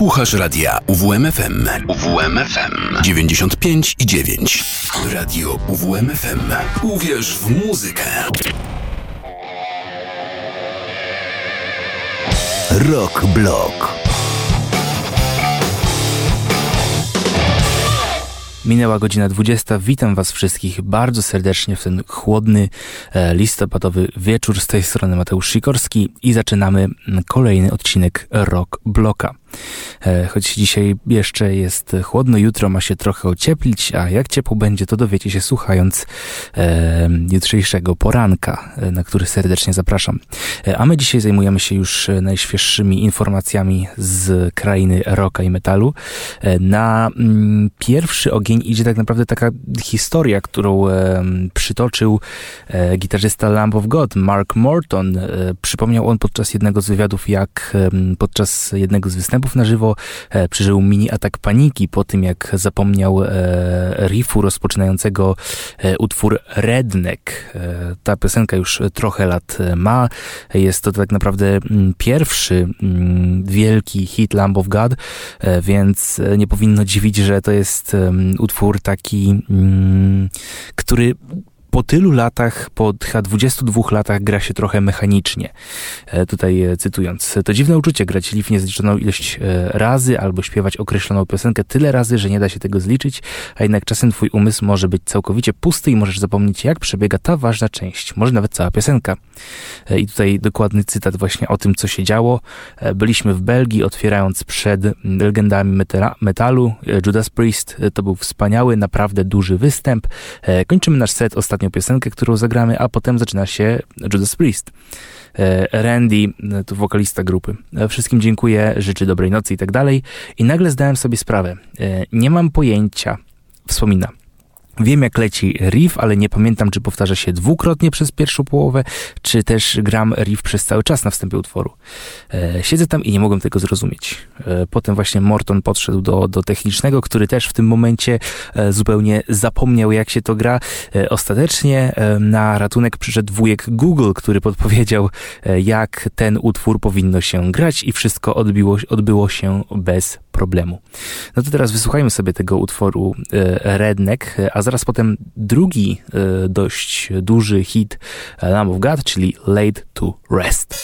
Słuchasz radia UWMFM. UWMFM 95 i 9. Radio UWMFM. Uwierz w muzykę. Rock Block. Minęła godzina 20. Witam Was wszystkich bardzo serdecznie w ten chłodny, e, listopadowy wieczór. Z tej strony Mateusz Sikorski i zaczynamy kolejny odcinek Rock Bloka. E, choć dzisiaj jeszcze jest chłodno, jutro ma się trochę ocieplić, a jak ciepło będzie, to dowiecie się słuchając e, jutrzejszego poranka, e, na który serdecznie zapraszam. E, a my dzisiaj zajmujemy się już najświeższymi informacjami z krainy rocka i metalu. E, na mm, pierwszy ogień idzie tak naprawdę taka historia, którą e, przytoczył gitarzysta Lamb of God, Mark Morton. Przypomniał on podczas jednego z wywiadów, jak podczas jednego z występów występów na żywo e, przeżył mini atak paniki po tym, jak zapomniał e, riffu rozpoczynającego e, utwór Redneck. Ta piosenka już trochę lat ma. Jest to tak naprawdę mm, pierwszy mm, wielki hit Lamb of God, więc nie powinno dziwić, że to jest utwór taki, mm, który po tylu latach, po 22 latach gra się trochę mechanicznie. E, tutaj e, cytując, to dziwne uczucie grać liw niezliczoną ilość e, razy albo śpiewać określoną piosenkę tyle razy, że nie da się tego zliczyć, a jednak czasem twój umysł może być całkowicie pusty i możesz zapomnieć, jak przebiega ta ważna część, może nawet cała piosenka. I tutaj dokładny cytat właśnie o tym, co się działo. Byliśmy w Belgii, otwierając przed legendami metala, metalu. Judas Priest to był wspaniały, naprawdę duży występ. Kończymy nasz set ostatnio ostatnią piosenkę, którą zagramy, a potem zaczyna się Judas Priest. E, Randy, e, to wokalista grupy. E, wszystkim dziękuję, życzę dobrej nocy i tak dalej. I nagle zdałem sobie sprawę. Nie mam pojęcia, wspomina, Wiem, jak leci riff, ale nie pamiętam, czy powtarza się dwukrotnie przez pierwszą połowę, czy też gram riff przez cały czas na wstępie utworu. E, siedzę tam i nie mogłem tego zrozumieć. E, potem właśnie Morton podszedł do, do technicznego, który też w tym momencie e, zupełnie zapomniał, jak się to gra. E, ostatecznie e, na ratunek przyszedł wujek Google, który podpowiedział, e, jak ten utwór powinno się grać i wszystko odbiło, odbyło się bez problemu. No to teraz wysłuchajmy sobie tego utworu Redneck, a zaraz potem drugi e, dość duży hit Lamb of God, czyli Laid to Rest.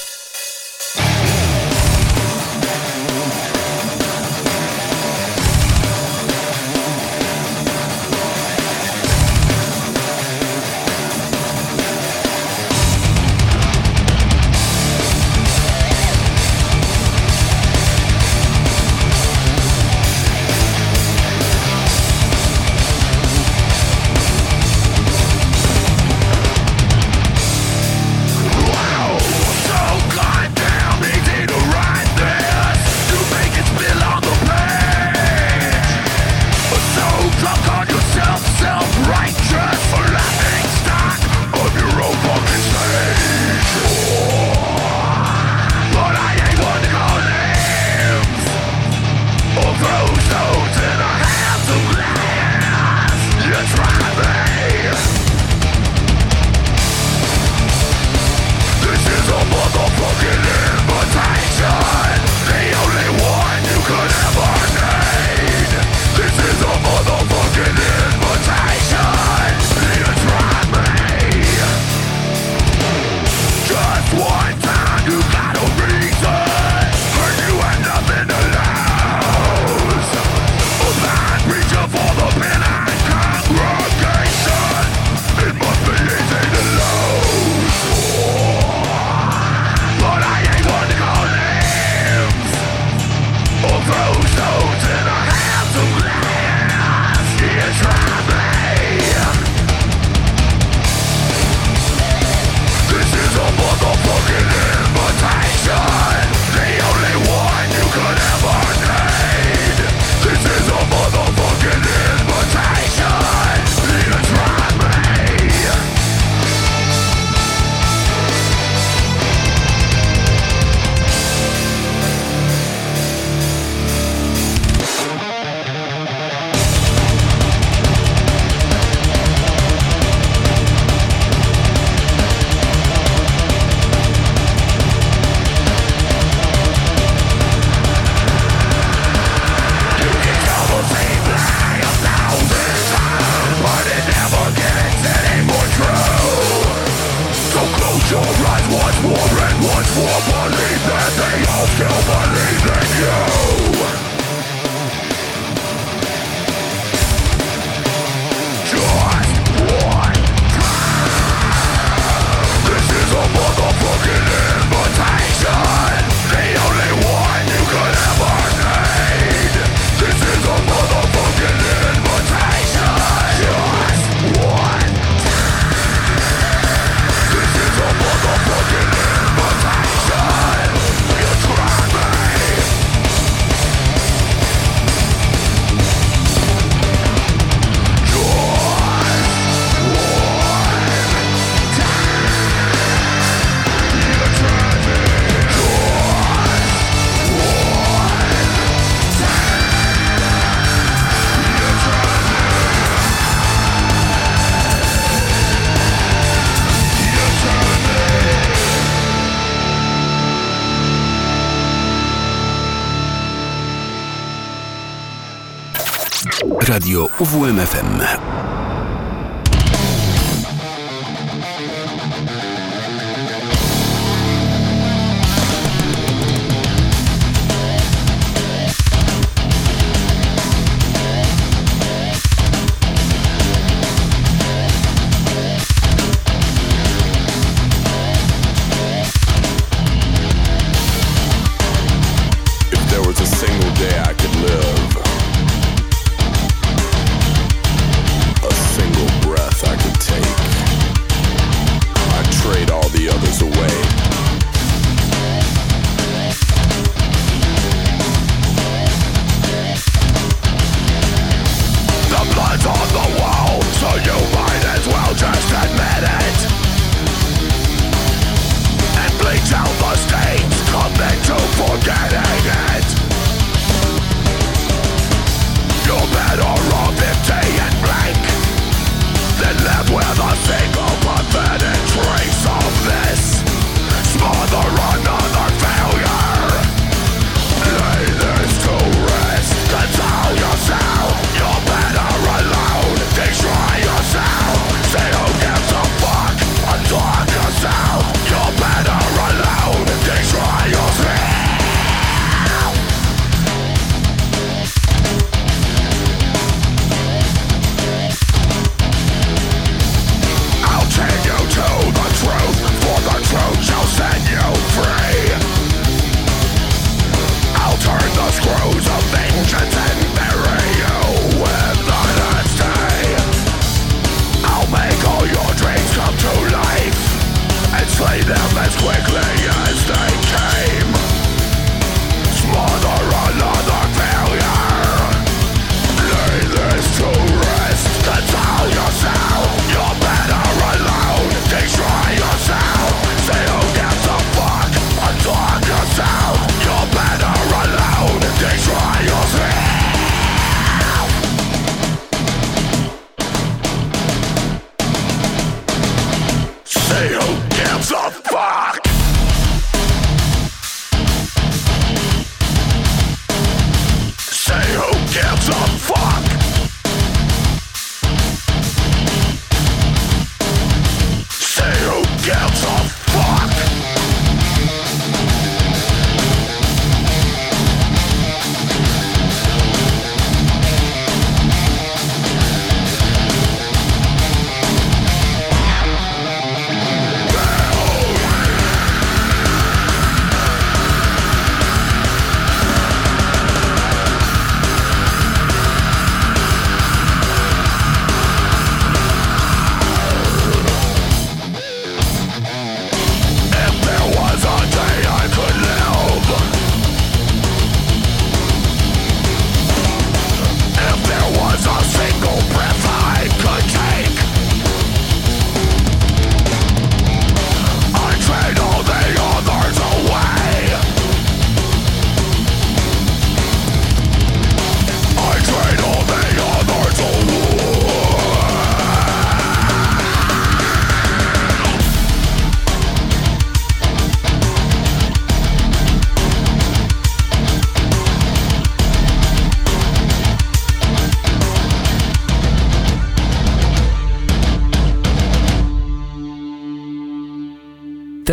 Radio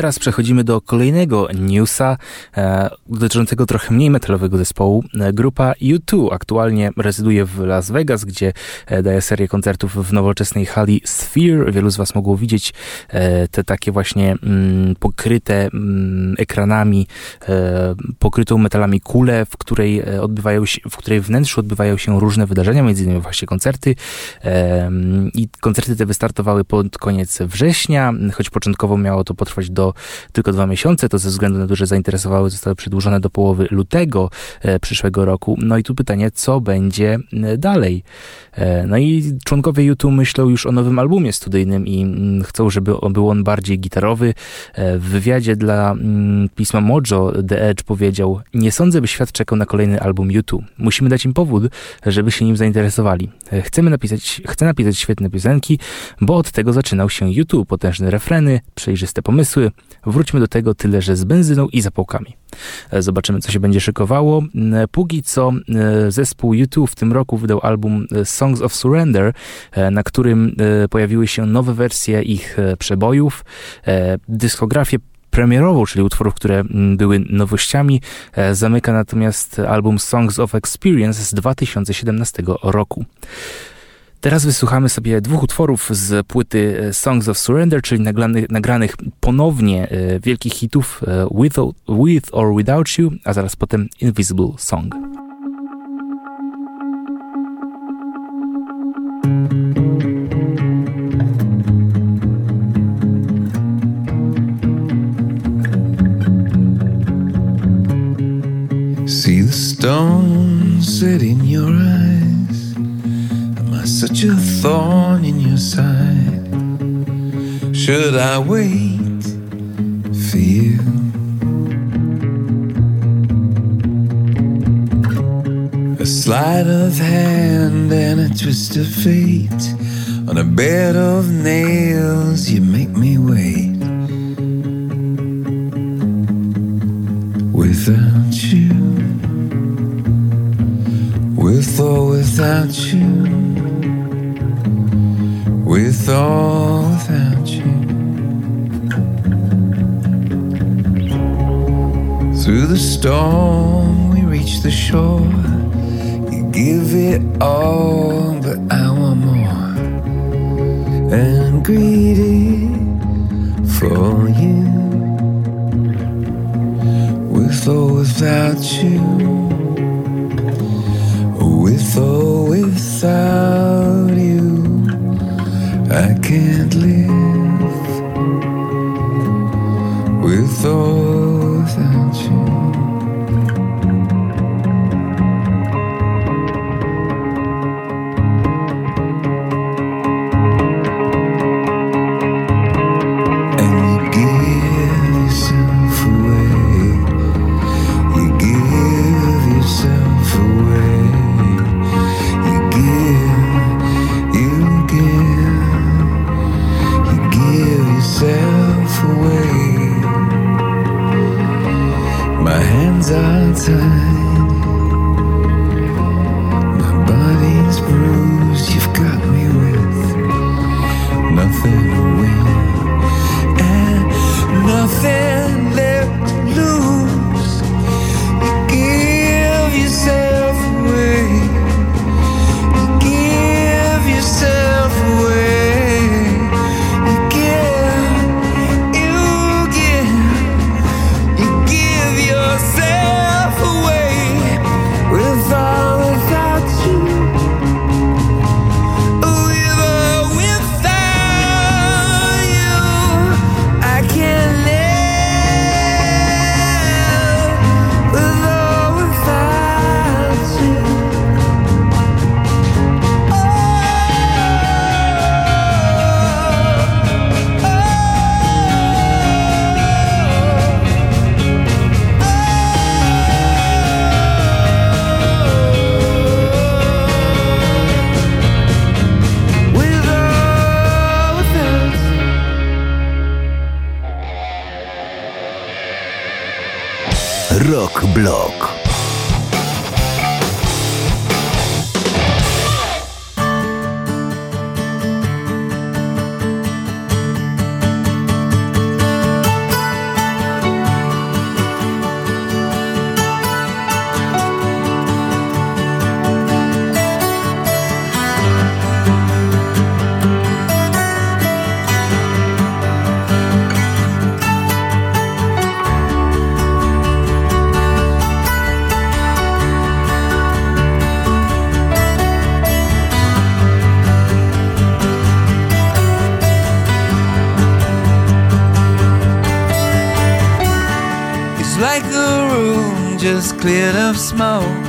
teraz przechodzimy do kolejnego newsa. E, dotyczącego trochę mniej metalowego zespołu. E, grupa U2 aktualnie rezyduje w Las Vegas, gdzie e, daje serię koncertów w nowoczesnej hali Sphere. Wielu z Was mogło widzieć e, te takie właśnie mm, pokryte mm, ekranami, pokrytą metalami kule, w której odbywają się, w której wnętrzu odbywają się różne wydarzenia, między innymi właśnie koncerty. I koncerty te wystartowały pod koniec września, choć początkowo miało to potrwać do tylko dwa miesiące, to ze względu na duże zainteresowały zostały przedłużone do połowy lutego e, przyszłego roku. No i tu pytanie, co będzie e, dalej? E, no i członkowie YouTube myślą już o nowym albumie studyjnym i mm, chcą, żeby był on bardziej gitarowy. W wywiadzie dla mm, pisma Mojo The Edge powiedział: Nie sądzę, by świat czekał na kolejny album YouTube. Musimy dać im powód, żeby się nim zainteresowali. Chcemy napisać, chcę napisać świetne piosenki, bo od tego zaczynał się YouTube. Potężne refreny, przejrzyste pomysły, Wróćmy do tego tyle, że z benzyną i zapałkami. E, zobaczymy, co się będzie szykowało. E, póki co e, zespół YouTube w tym roku wydał album Songs of Surrender, na którym pojawiły się nowe wersje ich przebojów. Dyskografię premierową, czyli utworów, które były nowościami, zamyka natomiast album Songs of Experience z 2017 roku. Teraz wysłuchamy sobie dwóch utworów z płyty e, Songs of Surrender, czyli nagranych, nagranych ponownie e, wielkich hitów e, with, with or Without You, a zaraz potem Invisible Song. Should I wait for you? A sleight of hand and a twist of fate. On a bed of nails, you make me wait. Without you, with or without you with or storm, we reach the shore. You give it all, but I want more. And I'm greedy for you, with or without you, with or without you. I can't live with or of smoke.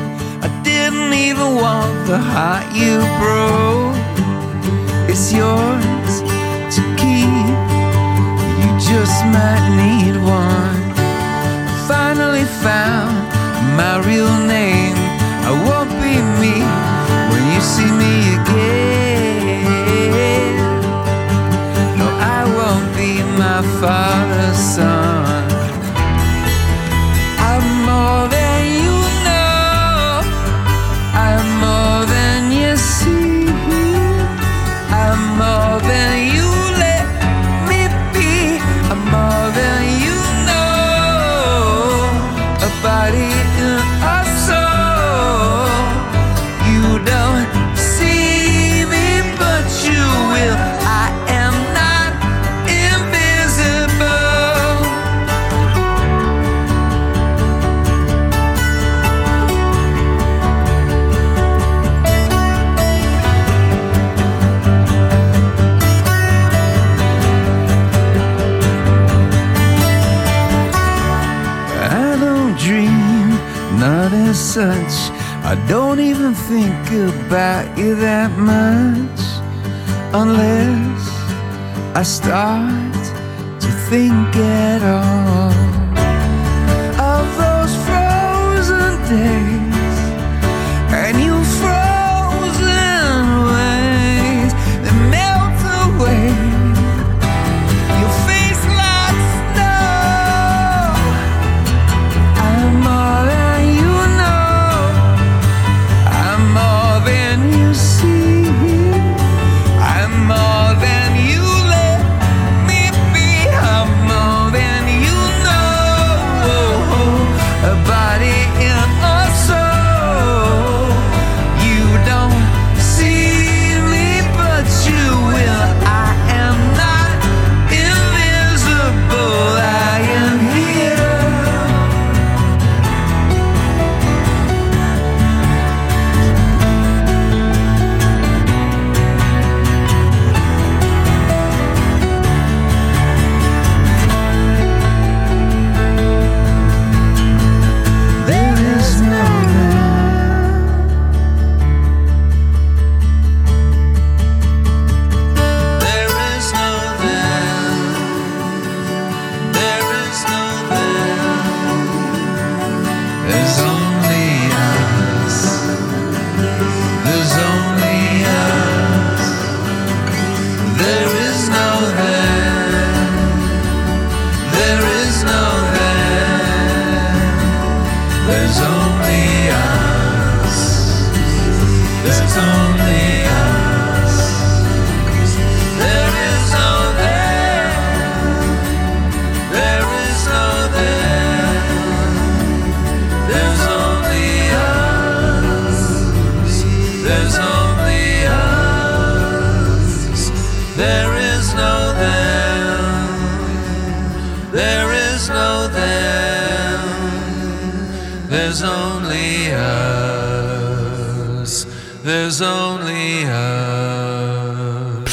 This is home.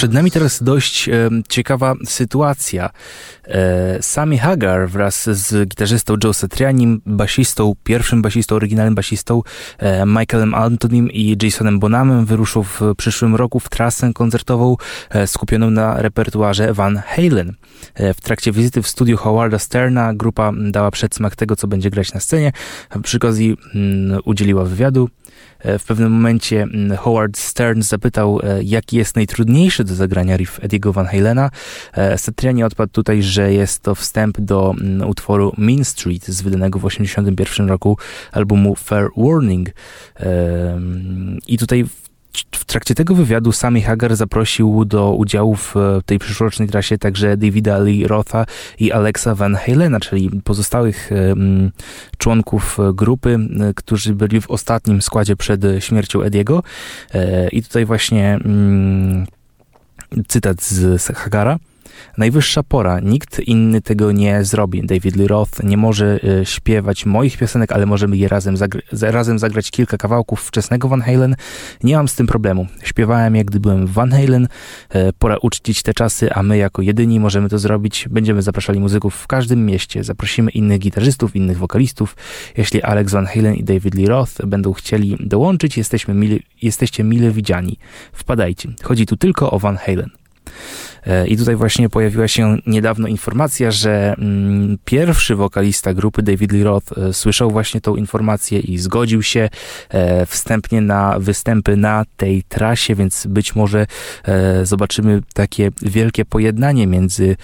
Przed nami teraz dość e, ciekawa sytuacja. E, Sammy Hagar wraz z gitarzystą Joe Satrianim, basistą, pierwszym basistą, oryginalnym basistą e, Michaelem Antonim i Jasonem Bonhamem wyruszą w przyszłym roku w trasę koncertową e, skupioną na repertuarze Van Halen. E, w trakcie wizyty w studiu Howarda Sterna grupa dała przedsmak tego, co będzie grać na scenie. Przy okazji mm, udzieliła wywiadu. E, W pewnym momencie Howard Stern zapytał, e, jaki jest najtrudniejszy do zagrania riff Ediego Van Halena. E, Satriani odpadł tutaj, że jest to wstęp do utworu Mean Street z wydanego w 1981 roku albumu Fair Warning. I tutaj w trakcie tego wywiadu Sammy Hagar zaprosił do udziału w e, tej przyszłorocznej trasie także Davida Lee Rotha i Alexa Van Halena, czyli pozostałych em, członków e, grupy, e, którzy byli w ostatnim składzie przed śmiercią Ediego. E, I tutaj właśnie mm, cytat z Hagara. Najwyższa pora, nikt inny tego nie zrobi. David Lee Roth nie może e, śpiewać moich piosenek, ale możemy je razem, razem zagrać kilka kawałków wczesnego Van Halen. Nie mam z tym problemu. Śpiewałem jak gdy byłem w Van Halen. E, Pora uczcić te czasy, a my jako jedyni możemy to zrobić. Będziemy zapraszali muzyków w każdym mieście. Zaprosimy innych gitarzystów, innych wokalistów. Jeśli Alex Van Halen i David Lee Roth będą chcieli dołączyć, jesteśmy jesteście mile widziani. Wpadajcie. Chodzi tu tylko o Van Halen. E, I tutaj właśnie pojawiła się niedawno informacja, że mm, pierwszy wokalista grupy David Lee Roth e, słyszał właśnie tą informację i zgodził się e, wstępnie na występy na tej trasie, więc być może zobaczymy takie wielkie pojednanie między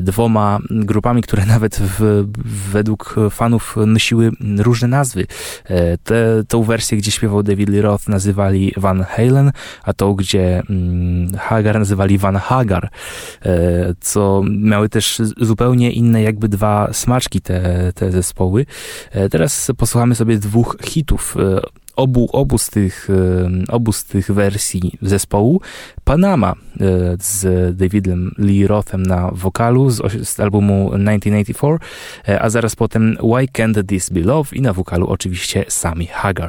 dwoma grupami, które nawet w, według fanów nosiły różne nazwy. Te, tą wersję, gdzie śpiewał David Lee Roth nazywali Van Halen, a tą, gdzie mm, Hagar nazywali Van Hagar, e, co miały też zupełnie inne jakby dwa smaczki te, te zespoły. E, teraz posłuchamy sobie dwóch hitów e, obu, obu, z tych, obu z tych wersji zespołu. Panama z Davidem Lee Rothem na wokalu z, z albumu 1984, e, a zaraz potem Why Can't This Be Love i na wokalu oczywiście Sammy Hagar.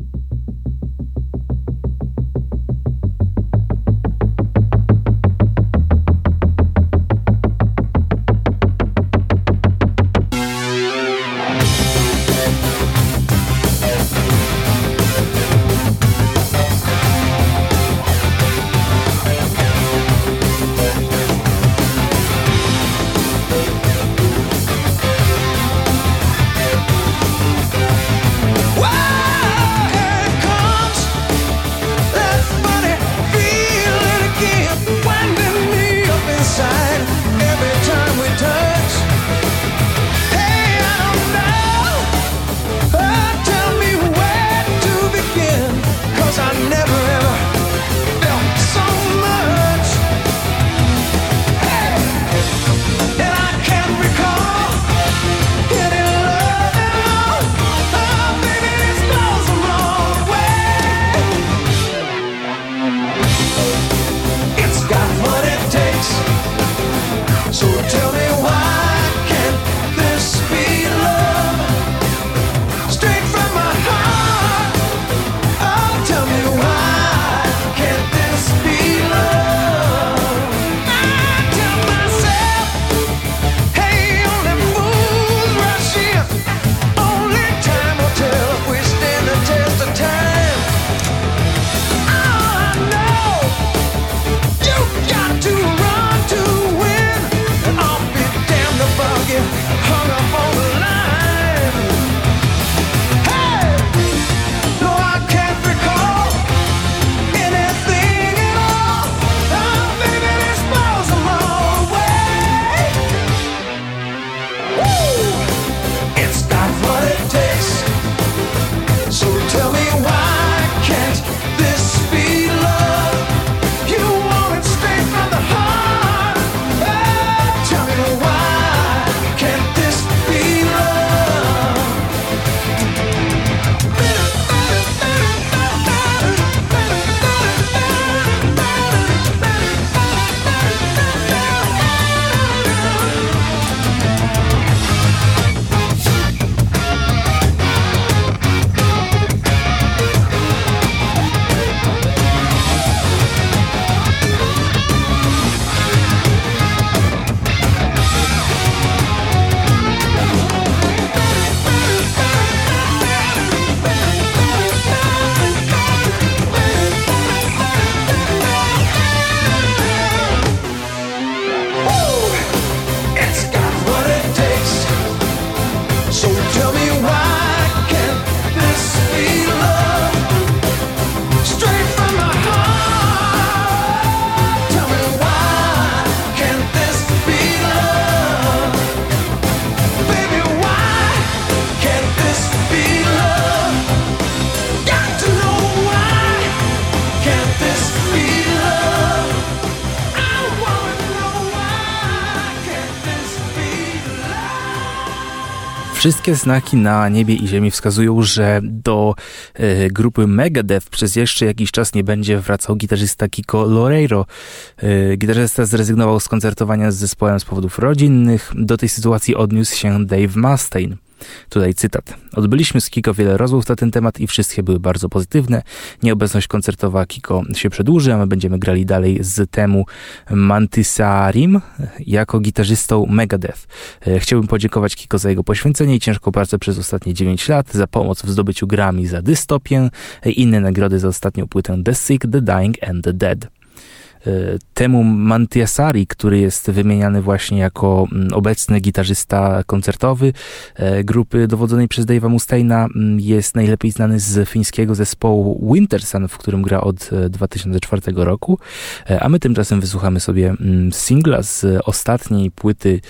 Wszystkie znaki na niebie i ziemi wskazują, że do e, grupy Megadeth przez jeszcze jakiś czas nie będzie wracał gitarzysta Kiko Loreiro. E, gitarzysta zrezygnował z koncertowania z zespołem z powodów rodzinnych. Do tej sytuacji odniósł się Dave Mustaine. Tutaj cytat. Odbyliśmy z Kiko wiele rozmów na ten temat i wszystkie były bardzo pozytywne. Nieobecność koncertowa Kiko się przedłuży, a my będziemy grali dalej z temu Mantisarim jako gitarzystą Megadeth. E, chciałbym podziękować Kiko za jego poświęcenie i ciężką pracę przez ostatnie 9 lat, za pomoc w zdobyciu Grammy za Dystopię i inne nagrody za ostatnią płytę The Sick, The Dying and The Dead. E, temu Mantiasari, który jest wymieniany właśnie jako mm, obecny gitarzysta koncertowy e, grupy dowodzonej przez Dave'a Mustaina, mm, jest najlepiej znany z fińskiego zespołu Wintersun, w którym gra od 2004 e, roku, a my tymczasem wysłuchamy sobie mm, singla z ostatniej płyty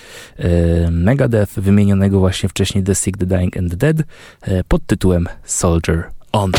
Megadeth, wymienionego właśnie wcześniej The Sick, The Dying and The Dead, pod tytułem Soldier On.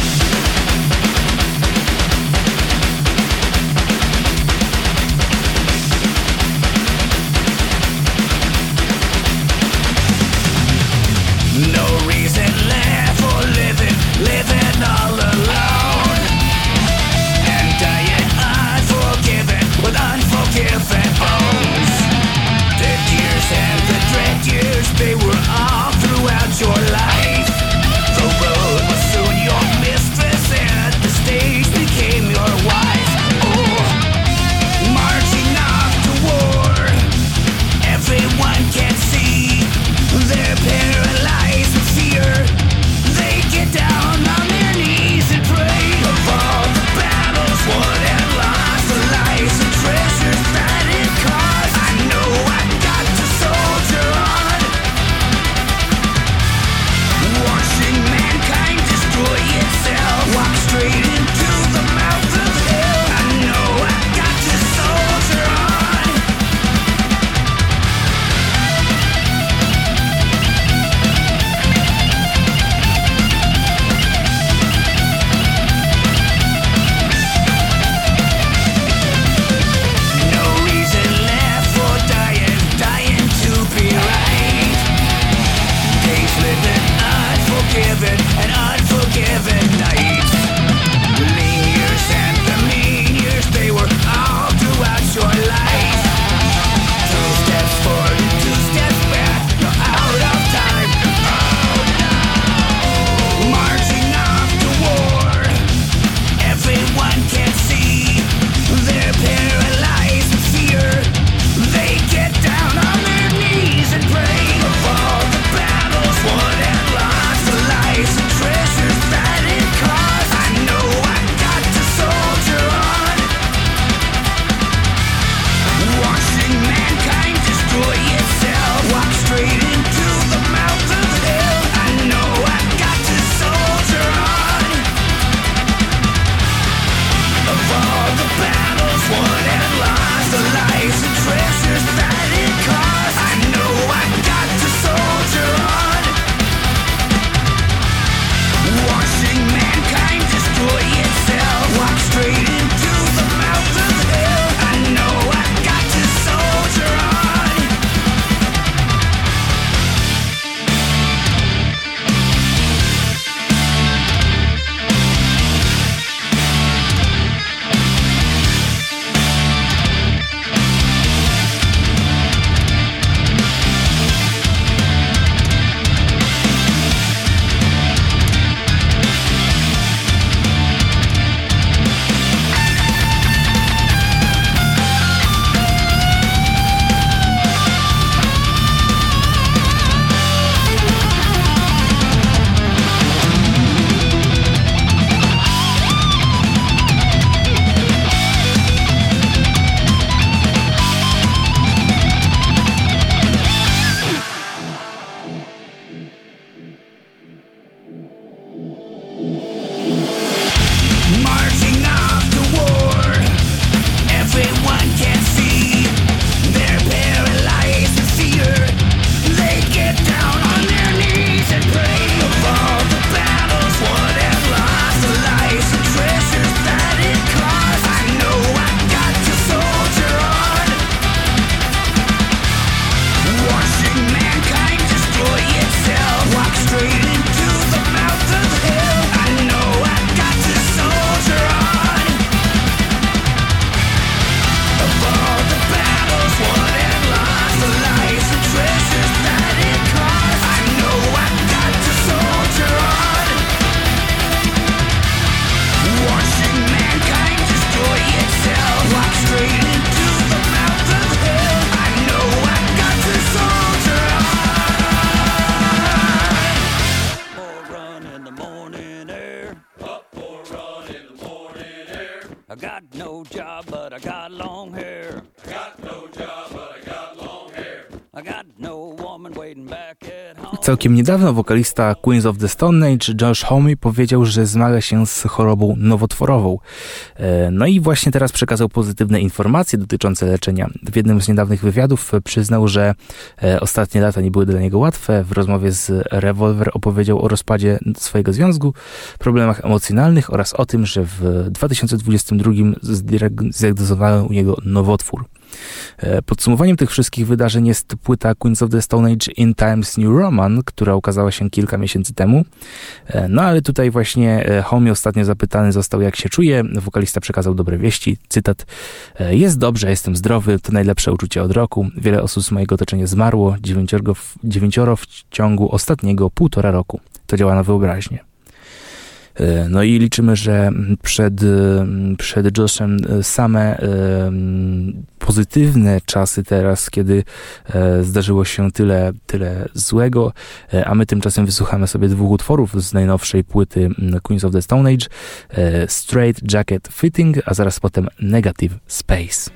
Całkiem niedawno wokalista Queens of the Stone Age Josh Homme powiedział, że zmaga się z chorobą nowotworową. E, No i właśnie teraz przekazał pozytywne informacje dotyczące leczenia. W jednym z niedawnych wywiadów przyznał, że e, ostatnie lata nie były dla niego łatwe. W rozmowie z Revolver opowiedział o rozpadzie swojego związku, problemach emocjonalnych oraz o tym, że w 2022 zdiag- zdiagnozowałem u niego nowotwór. E, Podsumowaniem tych wszystkich wydarzeń jest płyta Queens of the Stone Age In Times New Roman, która ukazała się kilka miesięcy temu. E, No ale tutaj właśnie e, Homie ostatnio zapytany został jak się czuje. Wokalista przekazał dobre wieści. Cytat. "E, Jest dobrze, jestem zdrowy, to najlepsze uczucie od roku. Wiele osób z mojego otoczenia zmarło, dziewięcioro w, dziewięcioro w ciągu ostatniego półtora roku. To działa na wyobraźnię. E, No i liczymy, że przed, e, przed Joshem e, same pozytywne czasy teraz, kiedy zdarzyło się tyle, tyle złego, a my tymczasem wysłuchamy sobie dwóch utworów z najnowszej płyty Queens of the Stone Age, Straight Jacket Fitting, a zaraz potem Negative Space.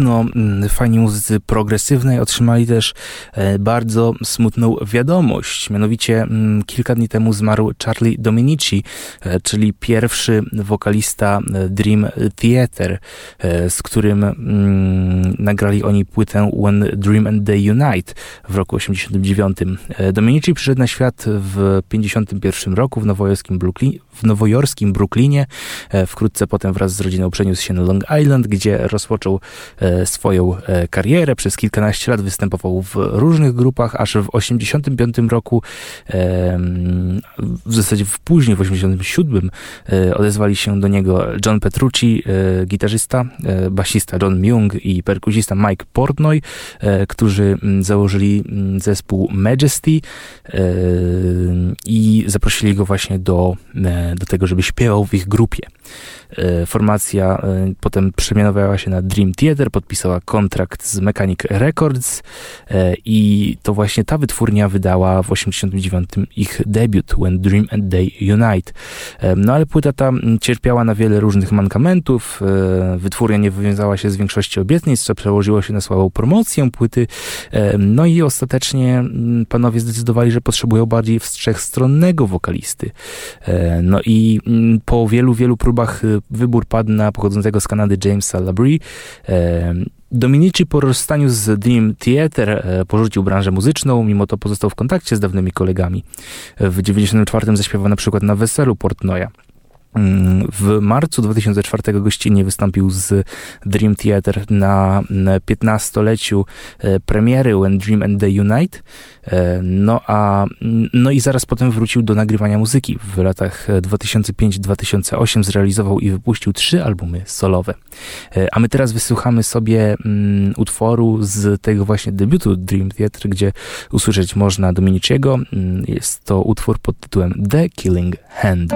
Niedawno mm, fajni muzycy progresywnej otrzymali też e, bardzo smutną wiadomość. Mianowicie mm, kilka dni temu zmarł Charlie Dominici, e, czyli pierwszy wokalista e, Dream Theater, z którym mm, nagrali oni płytę When Dream and Day Unite w roku 89. Dominici przyszedł na świat w 51 roku w nowojorskim, Brooklyn, w nowojorskim Brooklynie. Wkrótce potem wraz z rodziną przeniósł się na Long Island, gdzie rozpoczął swoją e, karierę. Przez kilkanaście lat występował w różnych grupach, aż w 85 roku, w zasadzie w później, w 87 e, odezwali się do niego John Petrucci, gitarzysta, basista John Myung i perkusista Mike Portnoy, którzy założyli zespół Majesty i zaprosili go właśnie do, do tego, żeby śpiewał w ich grupie. E, formacja e, potem przemianowała się na Dream Theater, podpisała kontrakt z Mechanic Records e, i to właśnie ta wytwórnia wydała w 89 ich debiut When Dream and Day Unite. No ale płyta ta cierpiała na wiele różnych mankamentów. Wytwórnia nie wywiązała się z większości obietnic, co przełożyło się na słabą promocję płyty. No i ostatecznie panowie zdecydowali, że potrzebują bardziej wszechstronnego wokalisty. No i po wielu, wielu próbach wybór padł na pochodzącego z Kanady Jamesa Labrie. Dominici po rozstaniu z Dream Theater e, porzucił branżę muzyczną, mimo to pozostał w kontakcie z dawnymi kolegami. W 1994 zaśpiewał na przykład na weselu Portnoya. Mm, w marcu 2004 gościnnie wystąpił z Dream Theater na 15-leciu e, premiery When Dream and Day Unite. E, no, a, no i zaraz potem wrócił do nagrywania muzyki. W latach 2005-2008 zrealizował i wypuścił trzy albumy solowe. E, a my teraz wysłuchamy sobie mm, utworu z tego właśnie debiutu Dream Theater, gdzie usłyszeć można Dominiciego. Mm, jest to utwór pod tytułem The Killing Hand.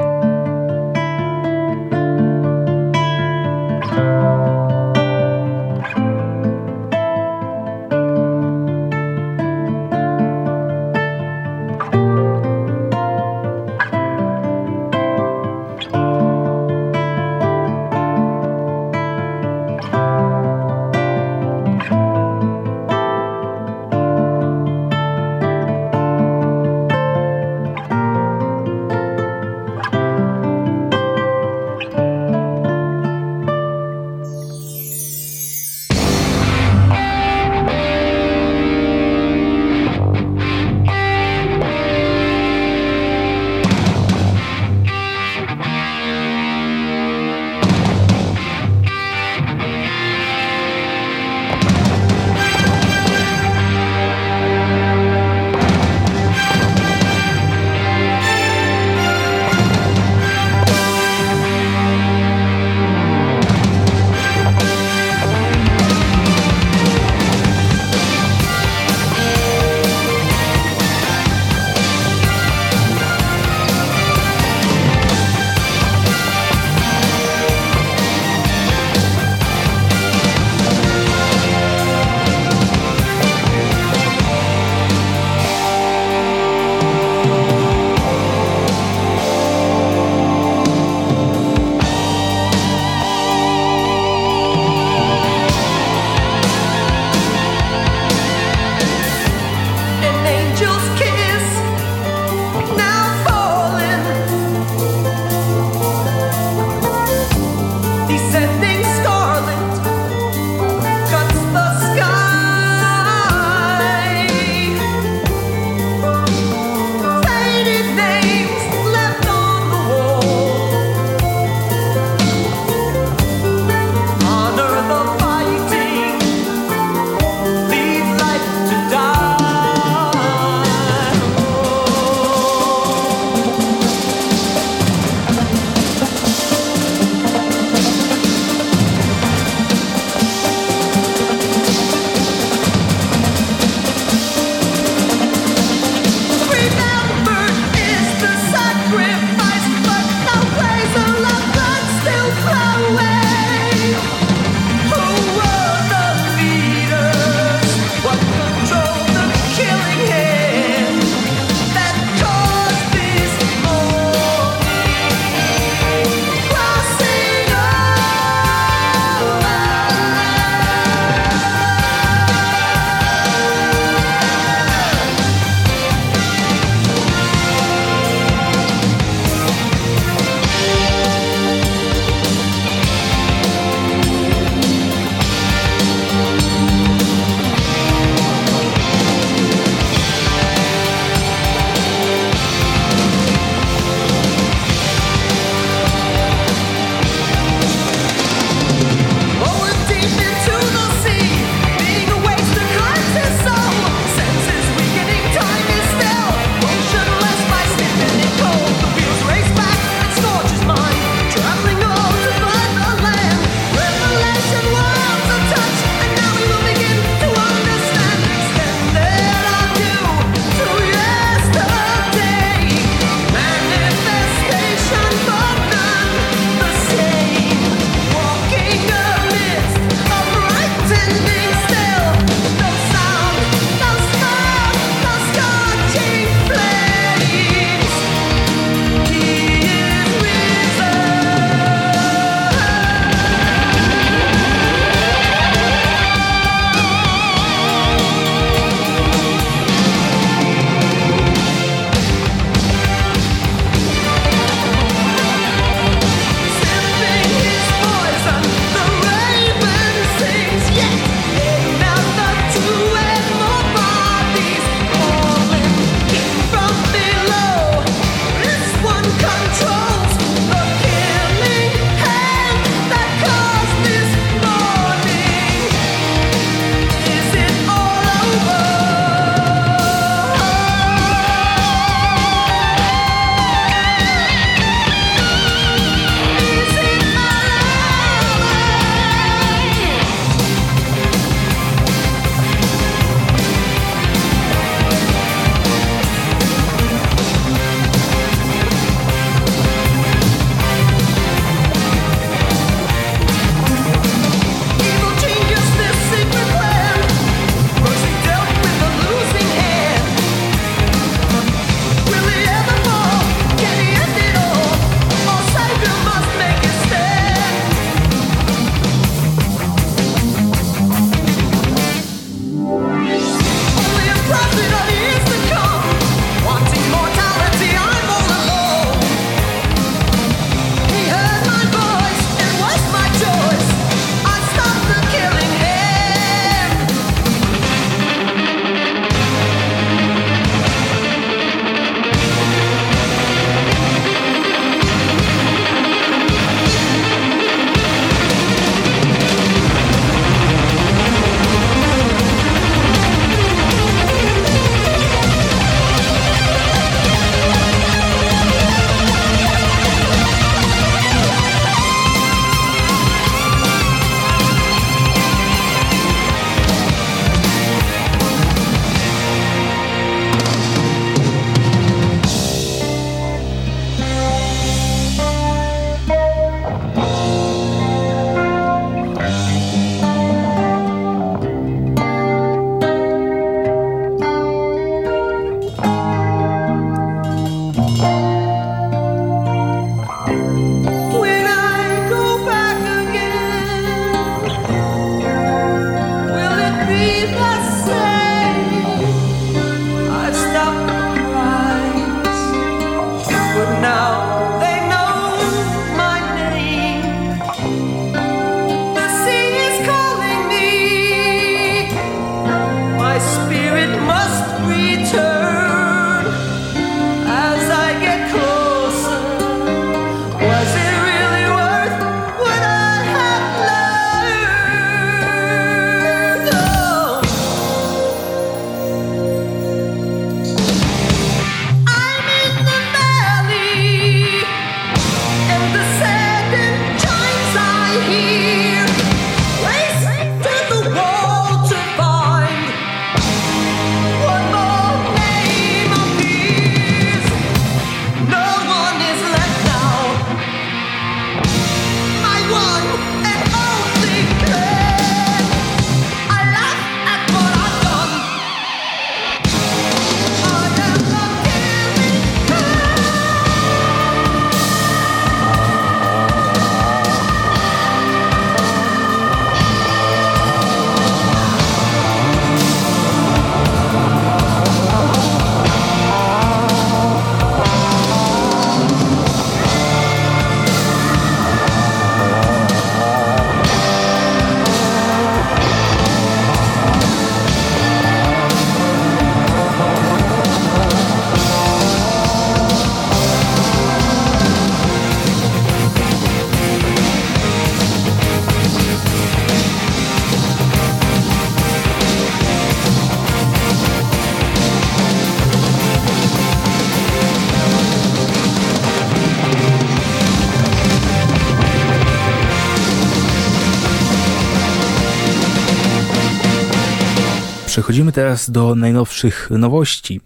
Przechodzimy teraz do najnowszych nowości.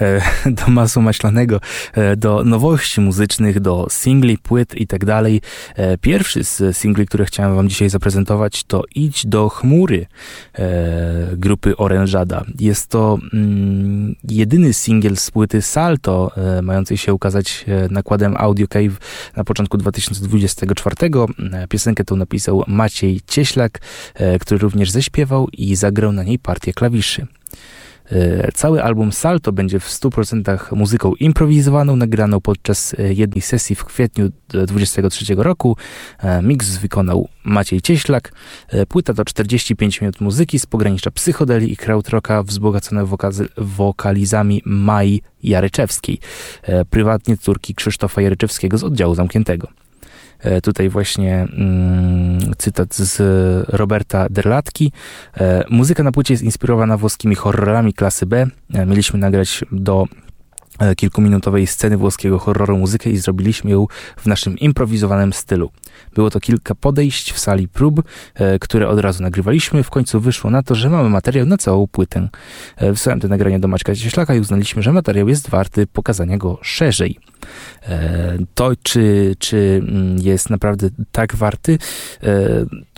E, do masła maślanego, e, do nowości muzycznych, do singli, płyt i tak dalej. E, pierwszy z singli, które chciałem wam dzisiaj zaprezentować to Idź do chmury grupy Oranżada. Jest to mm, jedyny singiel z płyty Salto, mającej się ukazać nakładem Audio Cave na początku 2024. Piosenkę tą napisał Maciej Cieślak, który również ześpiewał i zagrał na niej partię klawiszy. E, cały album Salto będzie w 100% muzyką improwizowaną, nagraną podczas e, jednej sesji w kwietniu 2023 roku. E, mix wykonał Maciej Cieślak. Płyta to 45 minut muzyki z pogranicza psychodeli i krautrocka wzbogacone wokalizami Mai Jaryczewskiej, prywatnie córki Krzysztofa Jaryczewskiego z oddziału zamkniętego. E, tutaj właśnie mm, cytat z Roberta Derlatki. E, muzyka na płycie jest inspirowana włoskimi horrorami klasy B. E, mieliśmy nagrać do kilkuminutowej sceny włoskiego horroru muzykę i zrobiliśmy ją w naszym improwizowanym stylu. Było to kilka podejść w sali prób, które od razu nagrywaliśmy. W końcu wyszło na to, że mamy materiał na całą płytę. Wysłałem te nagrania do Maćka Cieślaka i uznaliśmy, że materiał jest warty pokazania go szerzej. E, to, czy, czy mm, jest naprawdę tak warty, e,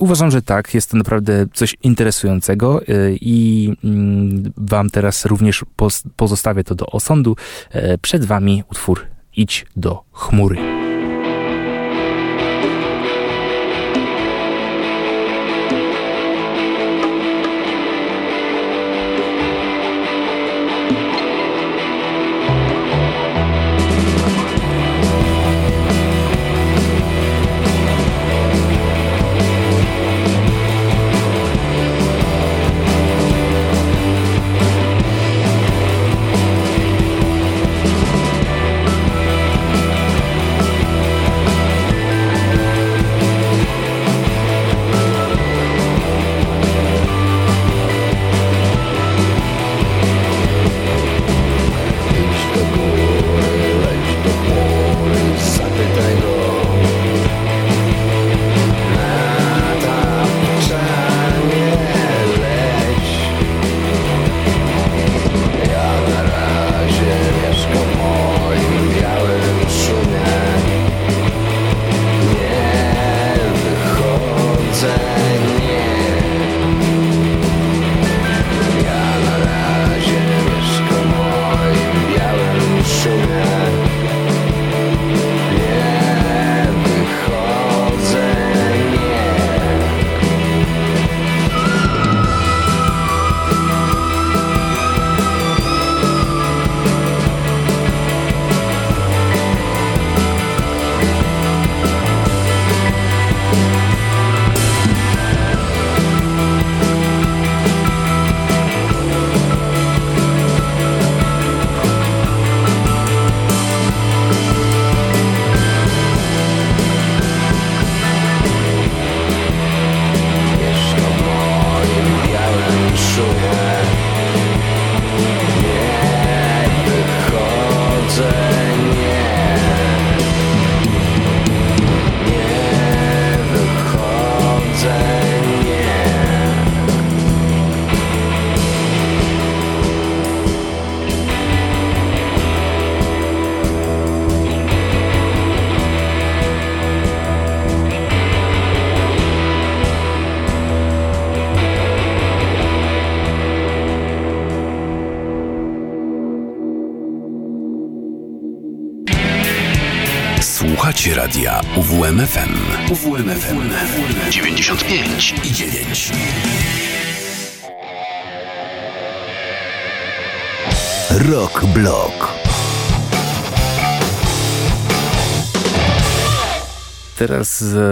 uważam, że tak. Jest to naprawdę coś interesującego e, i mm, Wam teraz również pozostawię to do osądu. Przed Wami utwór Idź do chmury.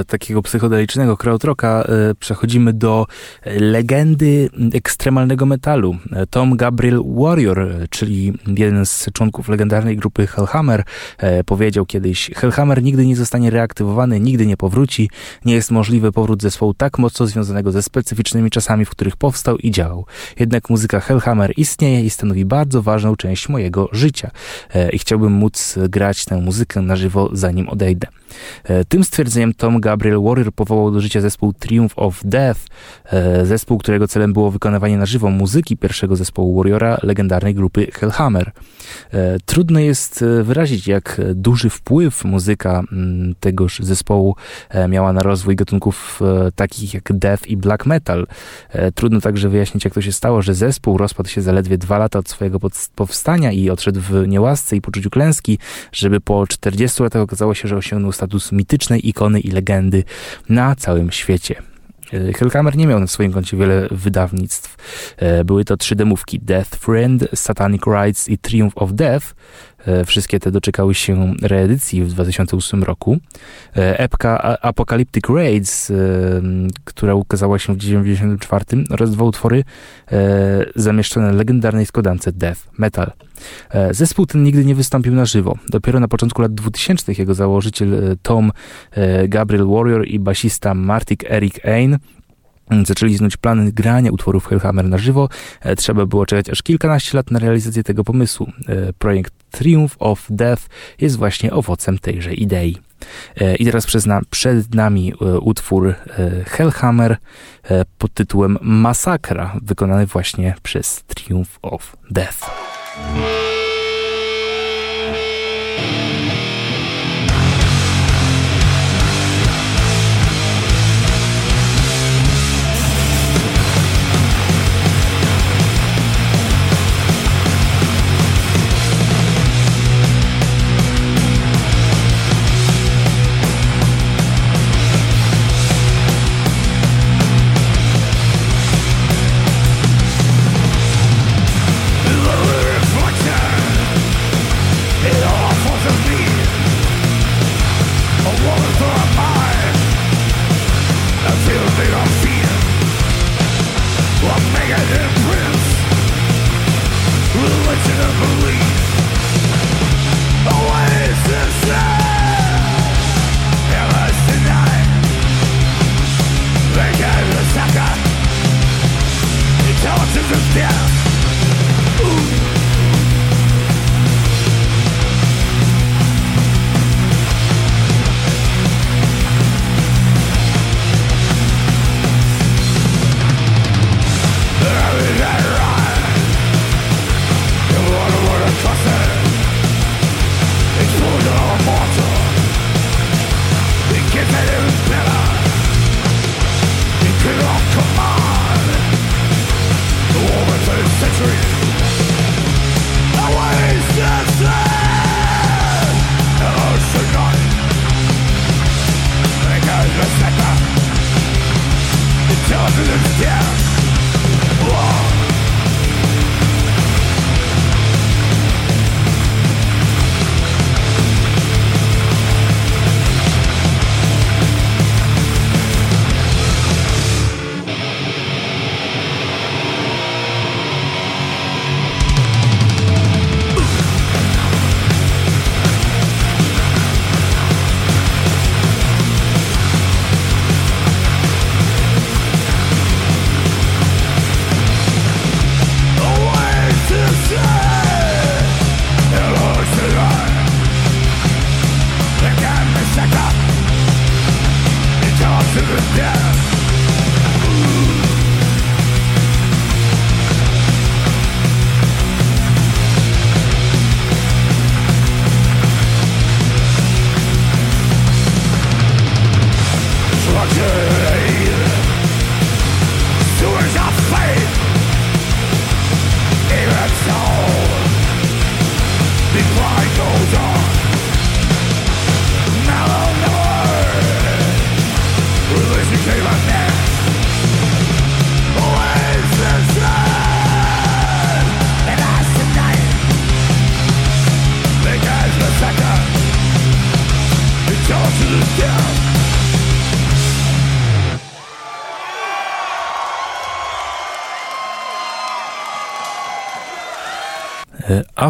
Takiego psychodelicznego krautrocka e, przechodzimy do legendy ekstremalnego metalu. Tom Gabriel Warrior, e, czyli jeden z członków legendarnej grupy Hellhammer, e, powiedział kiedyś: Hellhammer nigdy nie zostanie reaktywowany, nigdy nie powróci. Nie jest możliwy powrót zespołu tak mocno związanego ze specyficznymi czasami, w których powstał i działał. Jednak muzyka Hellhammer istnieje i stanowi bardzo ważną część mojego życia. I chciałbym móc grać tę muzykę na żywo, zanim odejdę. Tym stwierdzeniem Tom Gabriel Warrior powołał do życia zespół Triumph of Death, e, zespół, którego celem było wykonywanie na żywo muzyki pierwszego zespołu Warriora, legendarnej grupy Hellhammer. E, trudno jest wyrazić, jak duży wpływ muzyka tegoż zespołu miała na rozwój gatunków takich jak death i black metal. Trudno także wyjaśnić, jak to się stało, że zespół rozpadł się zaledwie dwa lata od swojego powstania i odszedł w niełasce i poczuciu klęski, żeby po 40 latach okazało się, że osiągnął status mitycznej ikony i legendy na całym świecie. E, Hellhammer nie miał na swoim koncie wiele wydawnictw. E, były to trzy demówki Death Friend, Satanic Rites i Triumph of Death. E, wszystkie te doczekały się reedycji w 2008 roku. Epka Apocalyptic Raids, która ukazała się w 1994 oraz dwa utwory zamieszczone w legendarnej składance Death Metal. Zespół ten nigdy nie wystąpił na żywo. Dopiero na początku lat 2000 jego założyciel Tom Gabriel Warrior i basista Martik Eric Ain zaczęli znuć plany grania utworów Hellhammer na żywo. E, trzeba było czekać aż kilkanaście lat na realizację tego pomysłu. E, projekt Triumph of Death jest właśnie owocem tejże idei. E, I teraz przed nami utwór Hellhammer pod tytułem Masakra, wykonany właśnie przez Triumph of Death. E,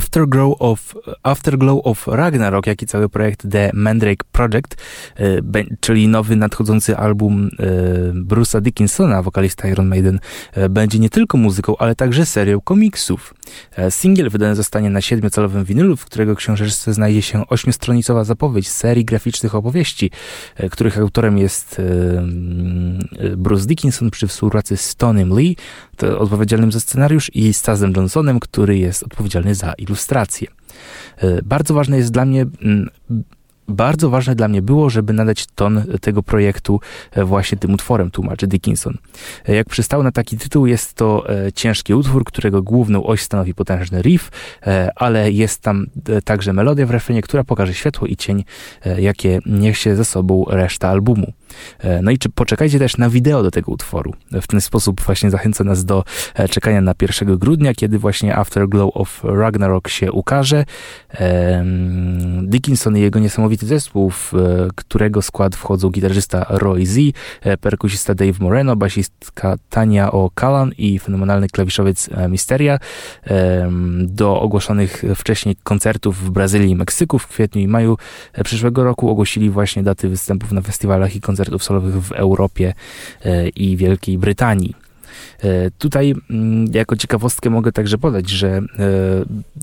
Afterglow of, Afterglow of Ragnarok, jak i cały projekt The Mandrake Project, e, czyli nowy nadchodzący album e, Bruce'a Dickinsona, wokalista Iron Maiden, będzie nie tylko muzyką, ale także serią komiksów. Singiel wydany zostanie na siedmiocalowym winylu, w którego książeczce znajdzie się ośmiostronicowa zapowiedź serii graficznych opowieści, których autorem jest Bruce Dickinson przy współpracy z Tonym Lee, odpowiedzialnym za scenariusz, i Stazem Johnsonem, który jest odpowiedzialny za ilustrację. E, bardzo ważne jest dla mnie mm, bardzo ważne dla mnie było, żeby nadać ton tego projektu e, właśnie tym utworem, tłumaczy Dickinson. E, jak przystało na taki tytuł, jest to ciężki utwór, którego główną oś stanowi potężny riff, ale jest tam także melodia w refrenie, która pokaże światło i cień, jakie niesie ze sobą reszta albumu. No i czy poczekajcie też na wideo do tego utworu. W ten sposób właśnie zachęca nas do czekania na 1 grudnia, kiedy właśnie Afterglow of Ragnarok się ukaże. Dickinson i jego niesamowity zespół, w e, którego skład wchodzą gitarzysta Roy Z, e, perkusista Dave Moreno, basistka Tania O'Callan i fenomenalny klawiszowiec e, Misteria. Do ogłoszonych wcześniej koncertów w Brazylii i Meksyku w kwietniu i maju przyszłego roku ogłosili właśnie daty występów na festiwalach i koncertów solowych w Europie i Wielkiej Brytanii. E, tutaj mm, jako ciekawostkę mogę także podać, że e,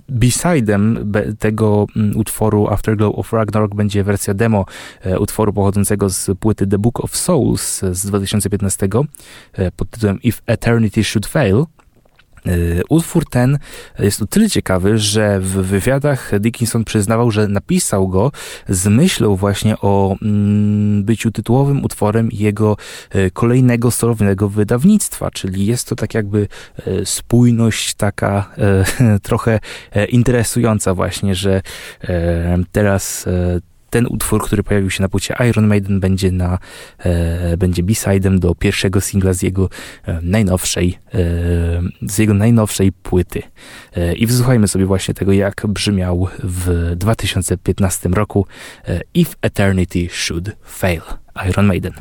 B-sidem tego mm, utworu Afterglow of Ragnarok będzie wersja demo e, utworu pochodzącego z płyty The Book of Souls z 2015 pod tytułem If Eternity Should Fail. Y, utwór ten jest o tyle ciekawy, że w wywiadach Dickinson przyznawał, że napisał go z myślą właśnie o mm, byciu tytułowym utworem jego y, kolejnego solowego wydawnictwa, czyli jest to tak jakby y, spójność taka trochę interesująca właśnie, że teraz ten utwór, który pojawił się na płycie Iron Maiden będzie na, e, będzie b-sidem do pierwszego singla z jego e, najnowszej, e, z jego najnowszej płyty. E, I wysłuchajmy sobie właśnie tego, jak brzmiał w 2015 roku e, If Eternity Should Fail Iron Maiden.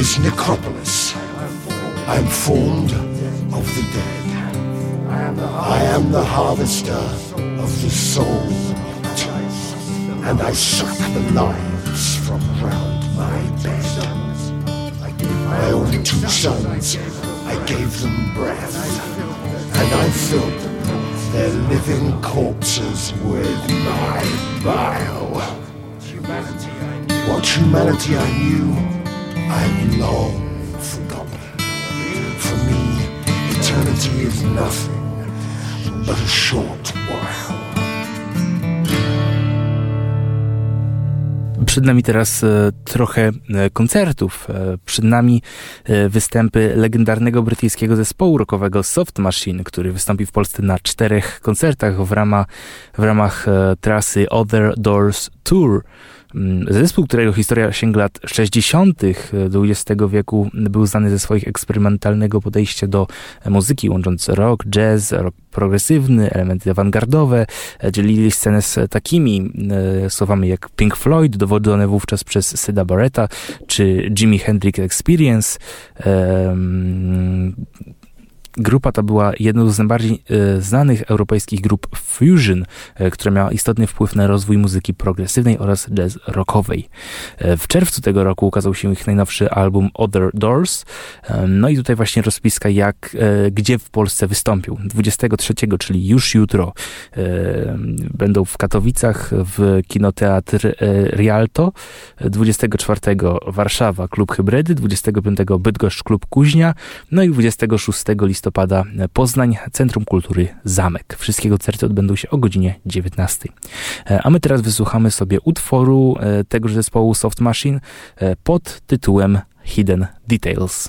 This necropolis. I am formed of the dead. I am the harvester of the soul, and I suck the lives from round my bed. My only two sons, I gave them breath, and I filled their living corpses with my bile. What humanity I knew, I've long forgotten. For me, eternity is nothing but a short while. Przed nami teraz e, trochę e, koncertów. E, przed nami występy legendarnego brytyjskiego zespołu rockowego Soft Machine, który wystąpi w Polsce na czterech koncertach w ramach, w ramach trasy Other Doors Tour. Mm, zespół, którego historia sięga lat 60. XX wieku, był znany ze swoich eksperymentalnego podejścia do muzyki, łącząc rock, jazz, rock progresywny, elementy awangardowe. Dzielili scenę z takimi e, słowami jak Pink Floyd, dowodzone wówczas przez Syda Barretta, czy Jimi Hendrix Experience. E, Grupa ta była jedną z najbardziej e, znanych europejskich grup fusion, e, która miała istotny wpływ na rozwój muzyki progresywnej oraz jazz rockowej. E, w czerwcu tego roku ukazał się ich najnowszy album Other Doors. No i tutaj właśnie rozpiska jak, gdzie w Polsce wystąpią. 23, czyli już jutro, będą w Katowicach w kinoteatr Rialto, 24 Warszawa Klub Hybrydy, 25 Bydgoszcz Klub Kuźnia, no i 26 listopada listopada Poznań, Centrum Kultury Zamek. Wszystkie koncerty odbędą się o godzinie 19. E, a my teraz wysłuchamy sobie utworu e, tegoż zespołu Soft Machine e, pod tytułem Hidden Details.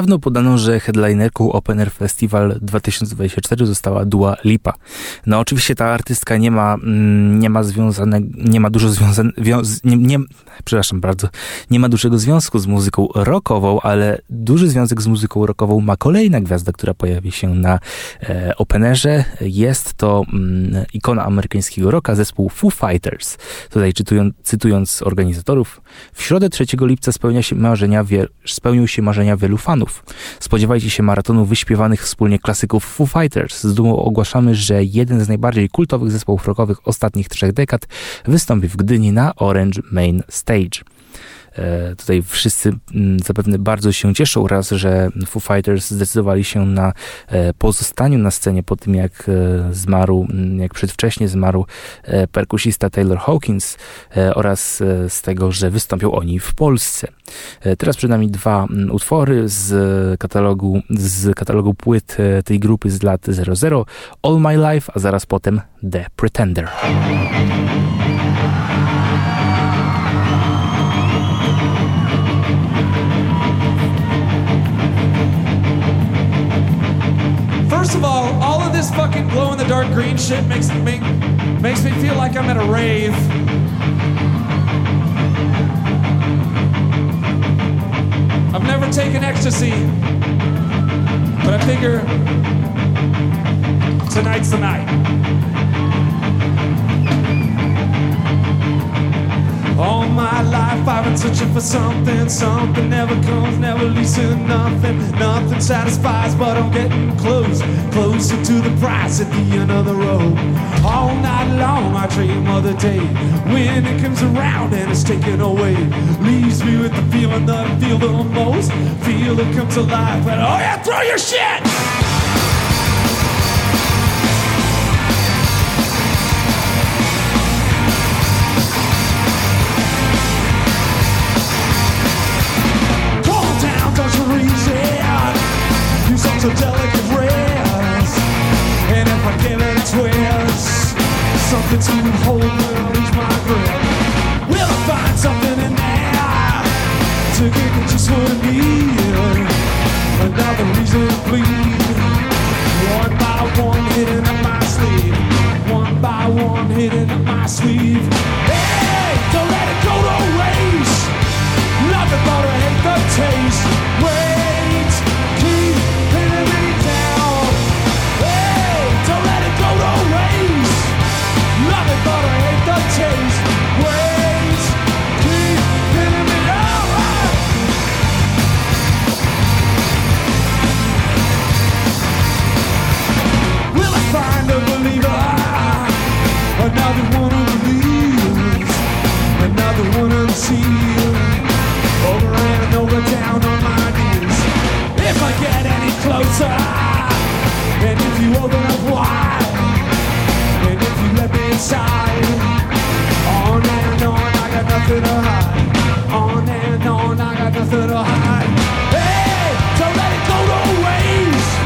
Niedawno podano, że headlinerką Open Air Festival 2024 została Dua Lipa. No oczywiście ta artystka nie ma, mm, nie ma związane, nie ma dużo związane, nie, nie, przepraszam bardzo, nie ma dużego związku z muzyką rockową, ale duży związek z muzyką rockową ma kolejna gwiazda, która pojawi się na e, Openerze. Jest to mm, ikona amerykańskiego rocka, zespół Foo Fighters. Tutaj cytując, cytując organizatorów, w środę 3 lipca spełnia się marzenia, spełnią się marzenia wielu fanów. Spodziewajcie się maratonu wyśpiewanych wspólnie klasyków Foo Fighters. Z dumą ogłaszamy, że jeden z najbardziej kultowych zespołów rockowych ostatnich trzech dekad wystąpi w Gdyni na Orange Main Stage. E, tutaj wszyscy mm, zapewne bardzo się cieszą raz, że Foo Fighters zdecydowali się na e, pozostaniu na scenie po tym, jak e, zmarł, mm, jak przedwcześnie zmarł perkusista Taylor Hawkins oraz z tego, że wystąpią oni w Polsce. Teraz przed nami dwa mm, utwory z katalogu, z katalogu płyt tej grupy z lat 00 All My Life, a zaraz potem The Pretender. First of all, all of this fucking glow in the dark green shit makes me makes me feel like I'm at a rave. I've never taken ecstasy, but I figure tonight's the night. All my life I've been searching for something, something never comes, never leads to nothing. Nothing satisfies, but I'm getting close, closer to the prize at the end of the road. All night long I dream of the day when it comes around and it's taken away. Leaves me with the feeling that I feel the most. Feel it comes alive, and oh yeah, throw your shit! A delicate rest. And if I give it a twist, something to hold will lose my grip. Will I find something in there to give me just what I need? Another reason to bleed. One by one, hitting up my sleeve. One by one, hitting up my sleeve. One unseen. Over and over down on my knees. If I get any closer, and if you open up wide, and if you let me inside, on and on, I got nothing to hide. On and on, I got nothing to hide. Hey, let it go to waste.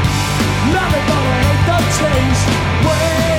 Nothing hate the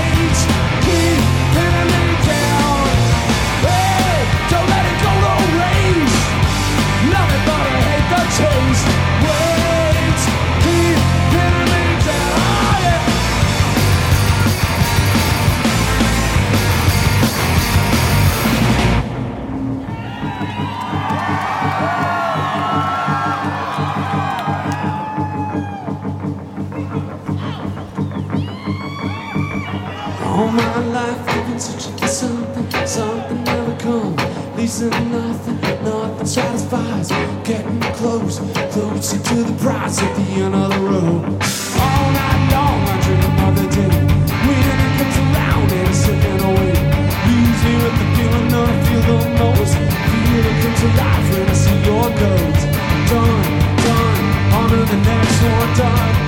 All my life I've been searching for something, something never comes. Leads to nothing, nothing satisfies. Getting close, closer to the prize at the end of the road. All night long I dream of the day when it comes around and it's slipping away. Me with the feeling that I feel the most. Feel it comes alive when I see your notes. Done, done, on to the next one, done,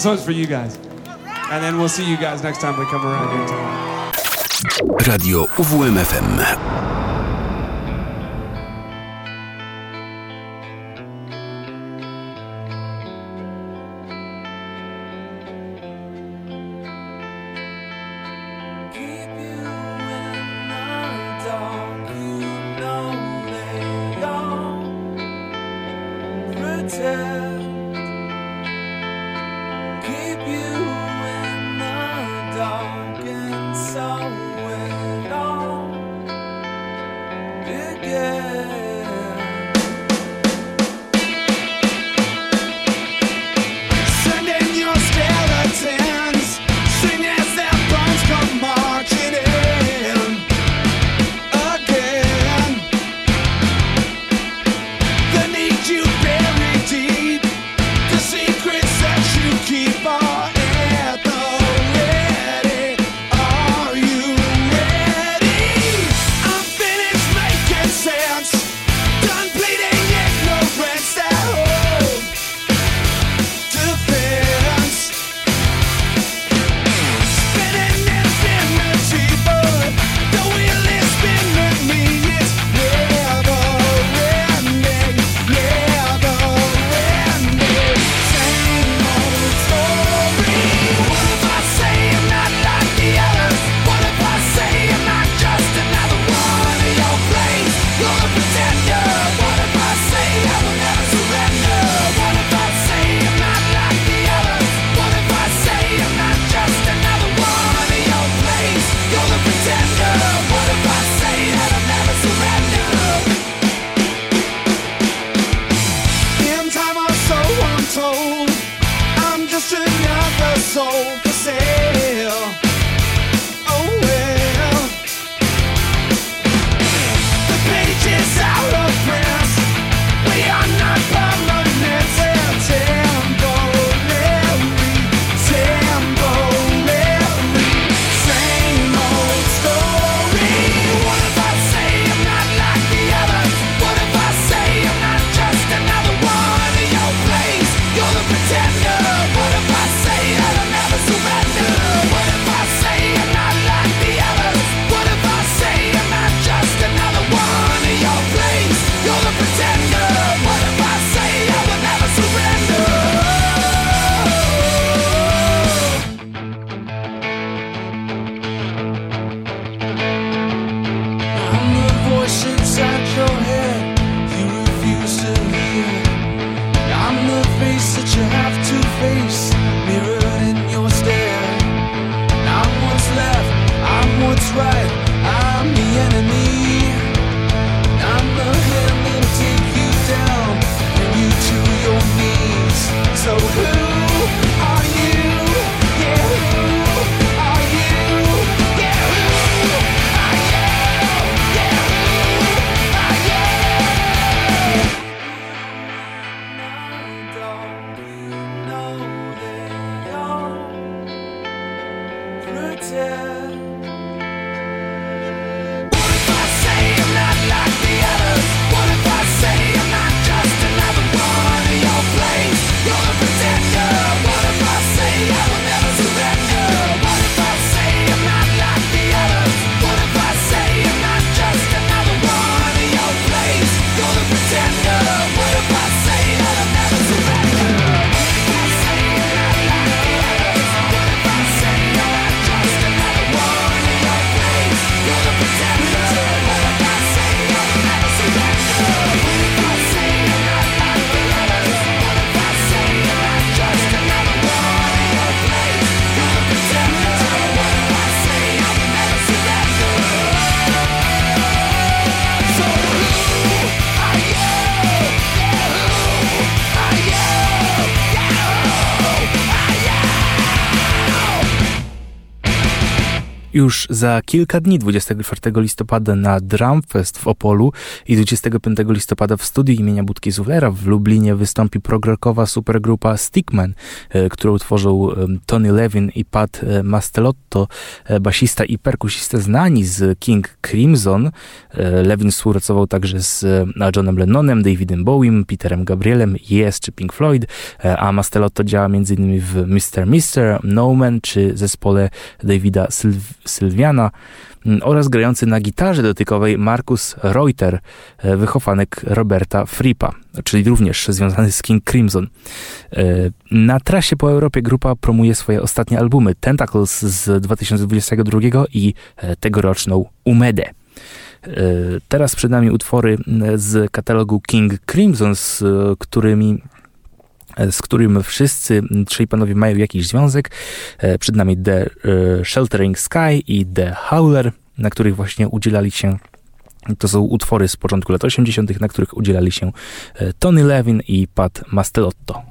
This one's for you guys. And then we'll see you guys next time we come around here. Radio UWMFM. Już za kilka dni, 24 listopada na Drumfest w Opolu i 25 listopada w studiu imienia Budki Zuwlera w Lublinie wystąpi progrokowa supergrupa Stickman, e, którą tworzą Tony Levin i Pat e, Mastelotto, e, basista i perkusista znani z King Crimson. Levin współpracował także z Johnem Lennonem, Davidem Bowiem, Peterem Gabrielem, Yes czy Pink Floyd, a Mastelotto działa m.in. w Mr. Mister, No Man czy zespole Davida Sylw Sylwiana mm, oraz grający na gitarze dotykowej Markus Reuter, e, wychowanek Roberta Frippa, czyli również związany z King Crimson. E, na trasie po Europie grupa promuje swoje ostatnie albumy Tentacles z 2022 i e, tegoroczną Umedę. Teraz przed nami utwory z katalogu King Crimson, z którymi z którym wszyscy trzej panowie mają jakiś związek. E, przed nami The e, Sheltering Sky i The Howler, na których właśnie udzielali się to są utwory z początku lat 80., na których udzielali się e, Tony Levin i Pat Mastelotto.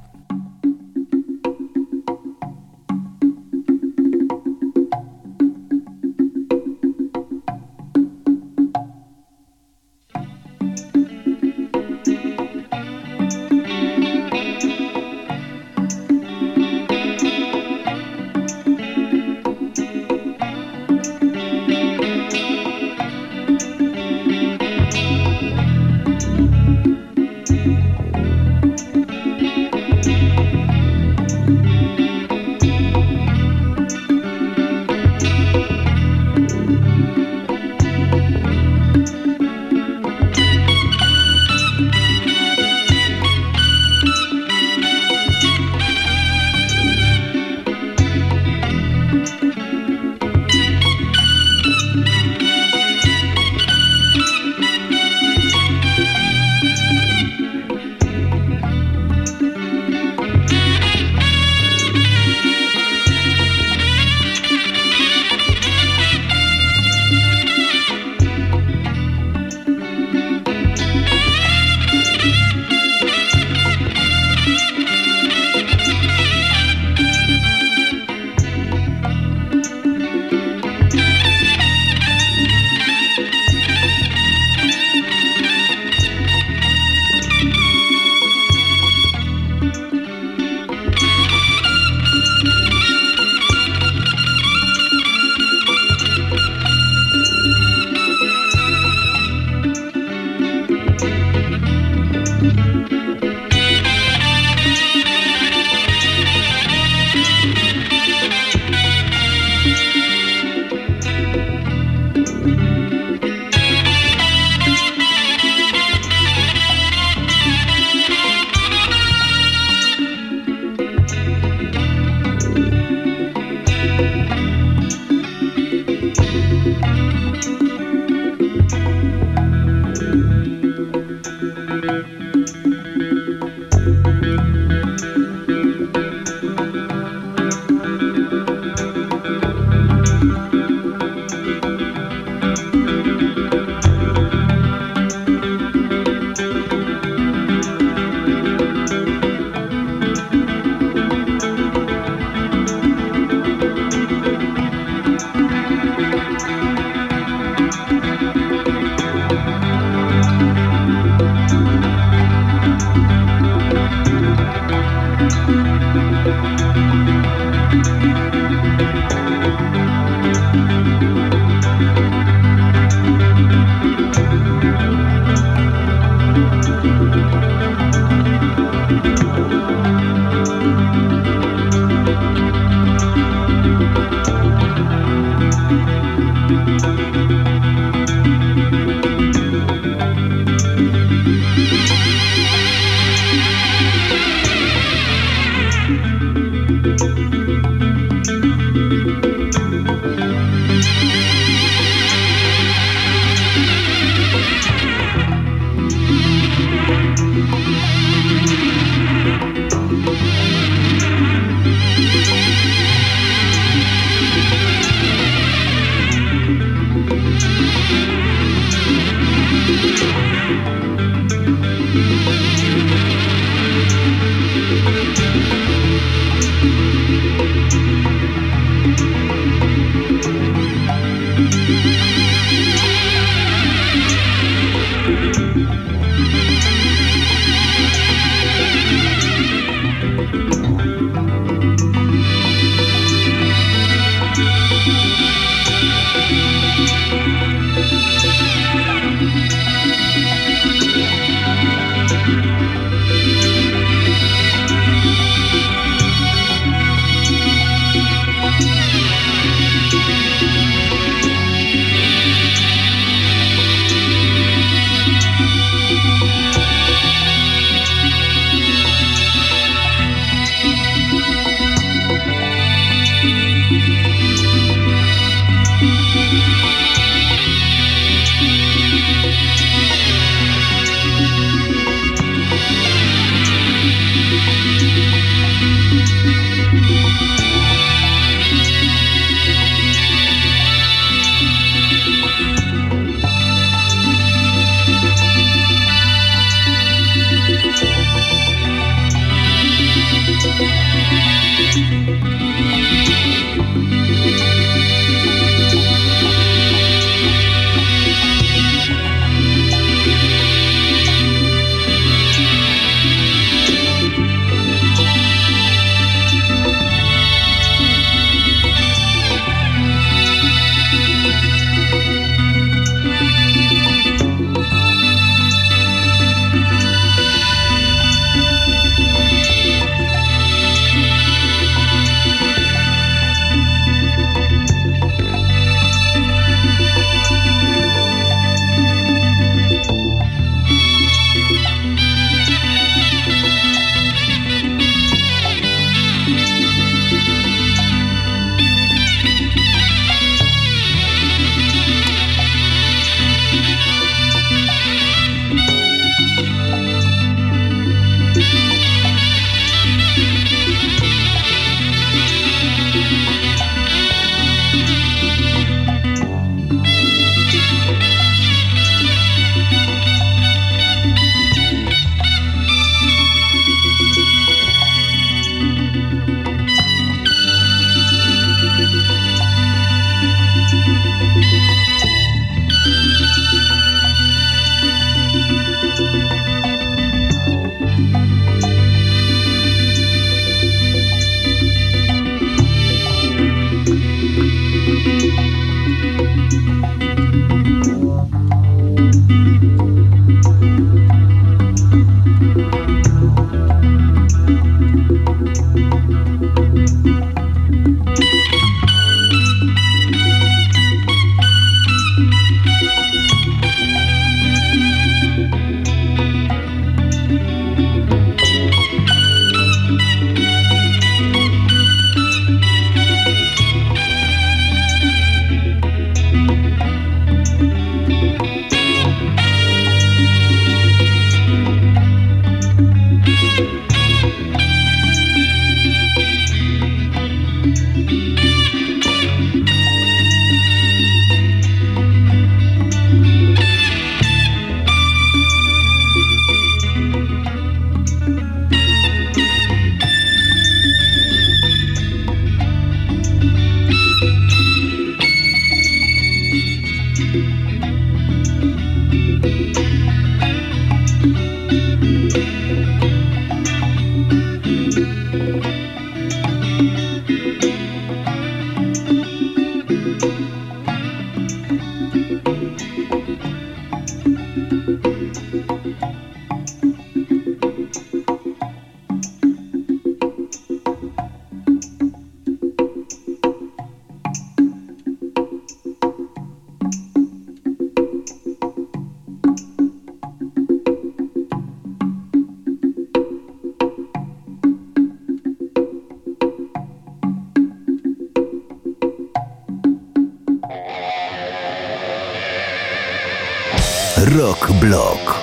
Rock Blog.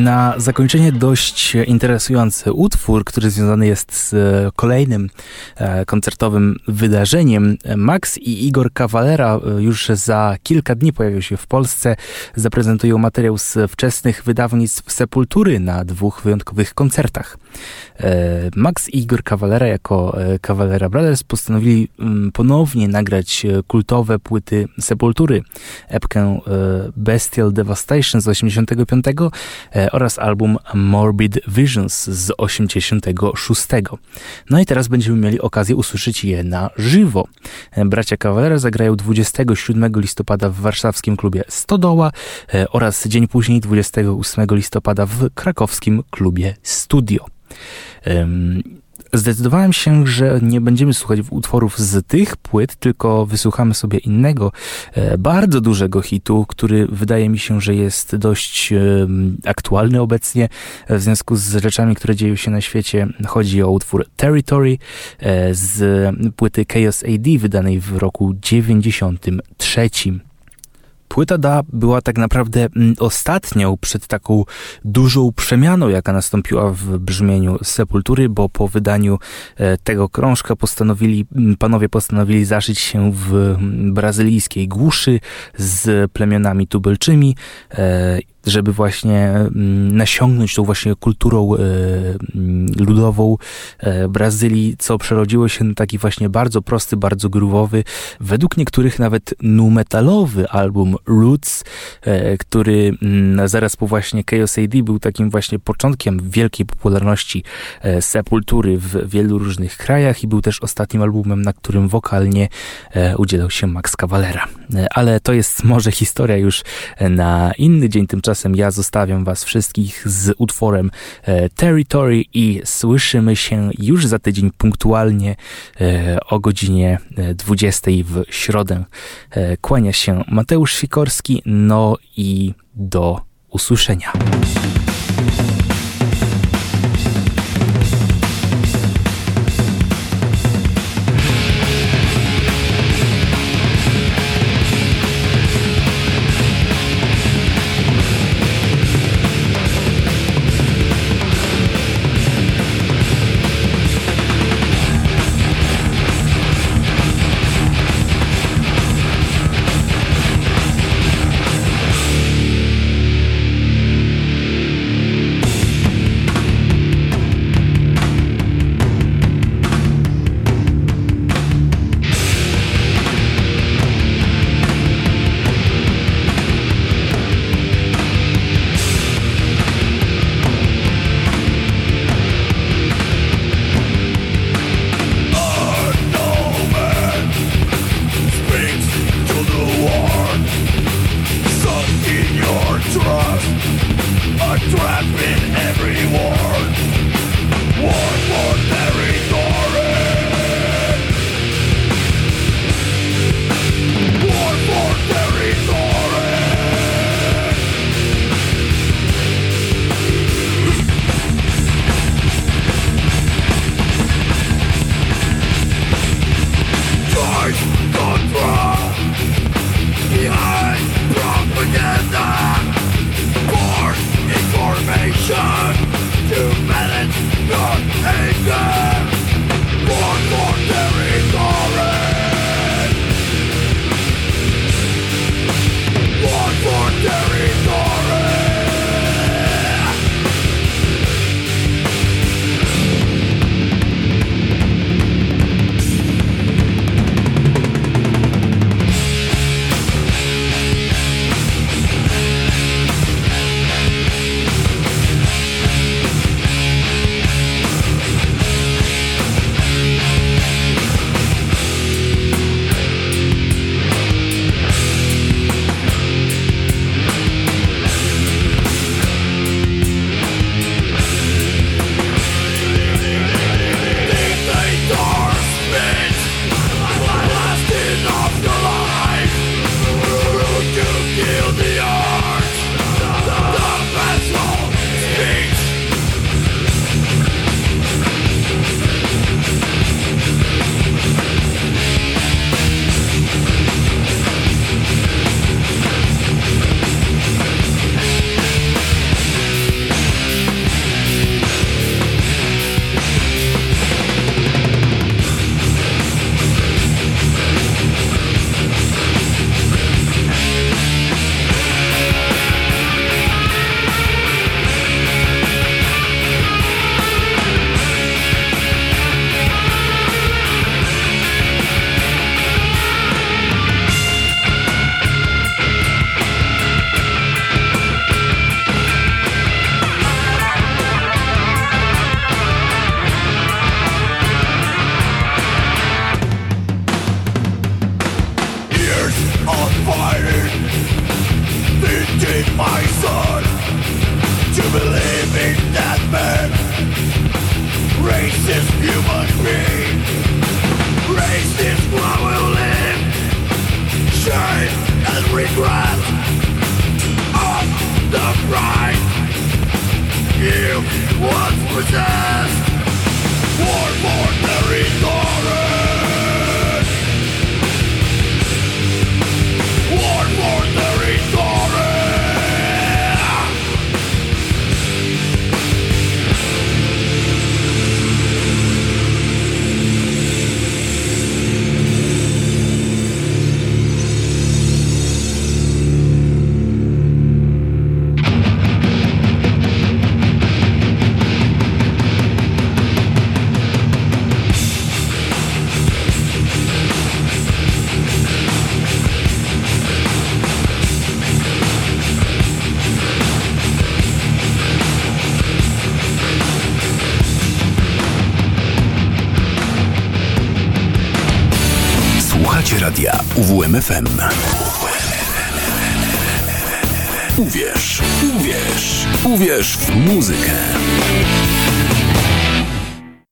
Na zakończenie dość interesujący utwór, który związany jest z kolejnym e, koncertowym wydarzeniem. Max i Igor Cavallera e, już za kilka dni pojawią się w Polsce. Zaprezentują materiał z wczesnych wydawnictw Sepultury na dwóch wyjątkowych koncertach. E, Max i Igor Cavallera jako Cavallera Brothers postanowili mm, ponownie nagrać kultowe płyty Sepultury. Epkę Bestial Devastation z 85 oraz album Morbid Visions z 86. No i teraz będziemy mieli okazję usłyszeć je na żywo. Bracia Cavallera zagrają 27 listopada w warszawskim klubie Stodoła e, oraz dzień później 28 listopada w krakowskim klubie Studio. Zdecydowałem się, że nie będziemy słuchać utworów z tych płyt, tylko wysłuchamy sobie innego, e, bardzo dużego hitu, który wydaje mi się, że jest dość e, aktualny obecnie w związku z rzeczami, które dzieją się na świecie. Chodzi o utwór Territory e, z płyty Chaos AD wydanej w roku 93. Płyta Da była tak naprawdę mm, ostatnią przed taką dużą przemianą, jaka nastąpiła w brzmieniu Sepultury, bo po wydaniu e, tego krążka postanowili, mm, panowie postanowili zaszyć się w mm, brazylijskiej głuszy z plemionami tubylczymi e, żeby właśnie mm, nasiągnąć tą właśnie kulturą e, mm, ludową e, Brazylii, co przerodziło się na taki właśnie bardzo prosty, bardzo gruwowy, według niektórych nawet nu metalowy album Roots, e, który mm, zaraz po właśnie Chaos AD był takim właśnie początkiem wielkiej popularności Sepultury w wielu różnych krajach i był też ostatnim albumem, na którym wokalnie udzielał się Max Cavalera. Ale to jest może historia już na inny dzień, tymczasem Tymczasem ja zostawiam Was wszystkich z utworem e, Territory i słyszymy się już za tydzień punktualnie e, o godzinie 20 e, w środę. Kłania się Mateusz Sikorski, no i do usłyszenia.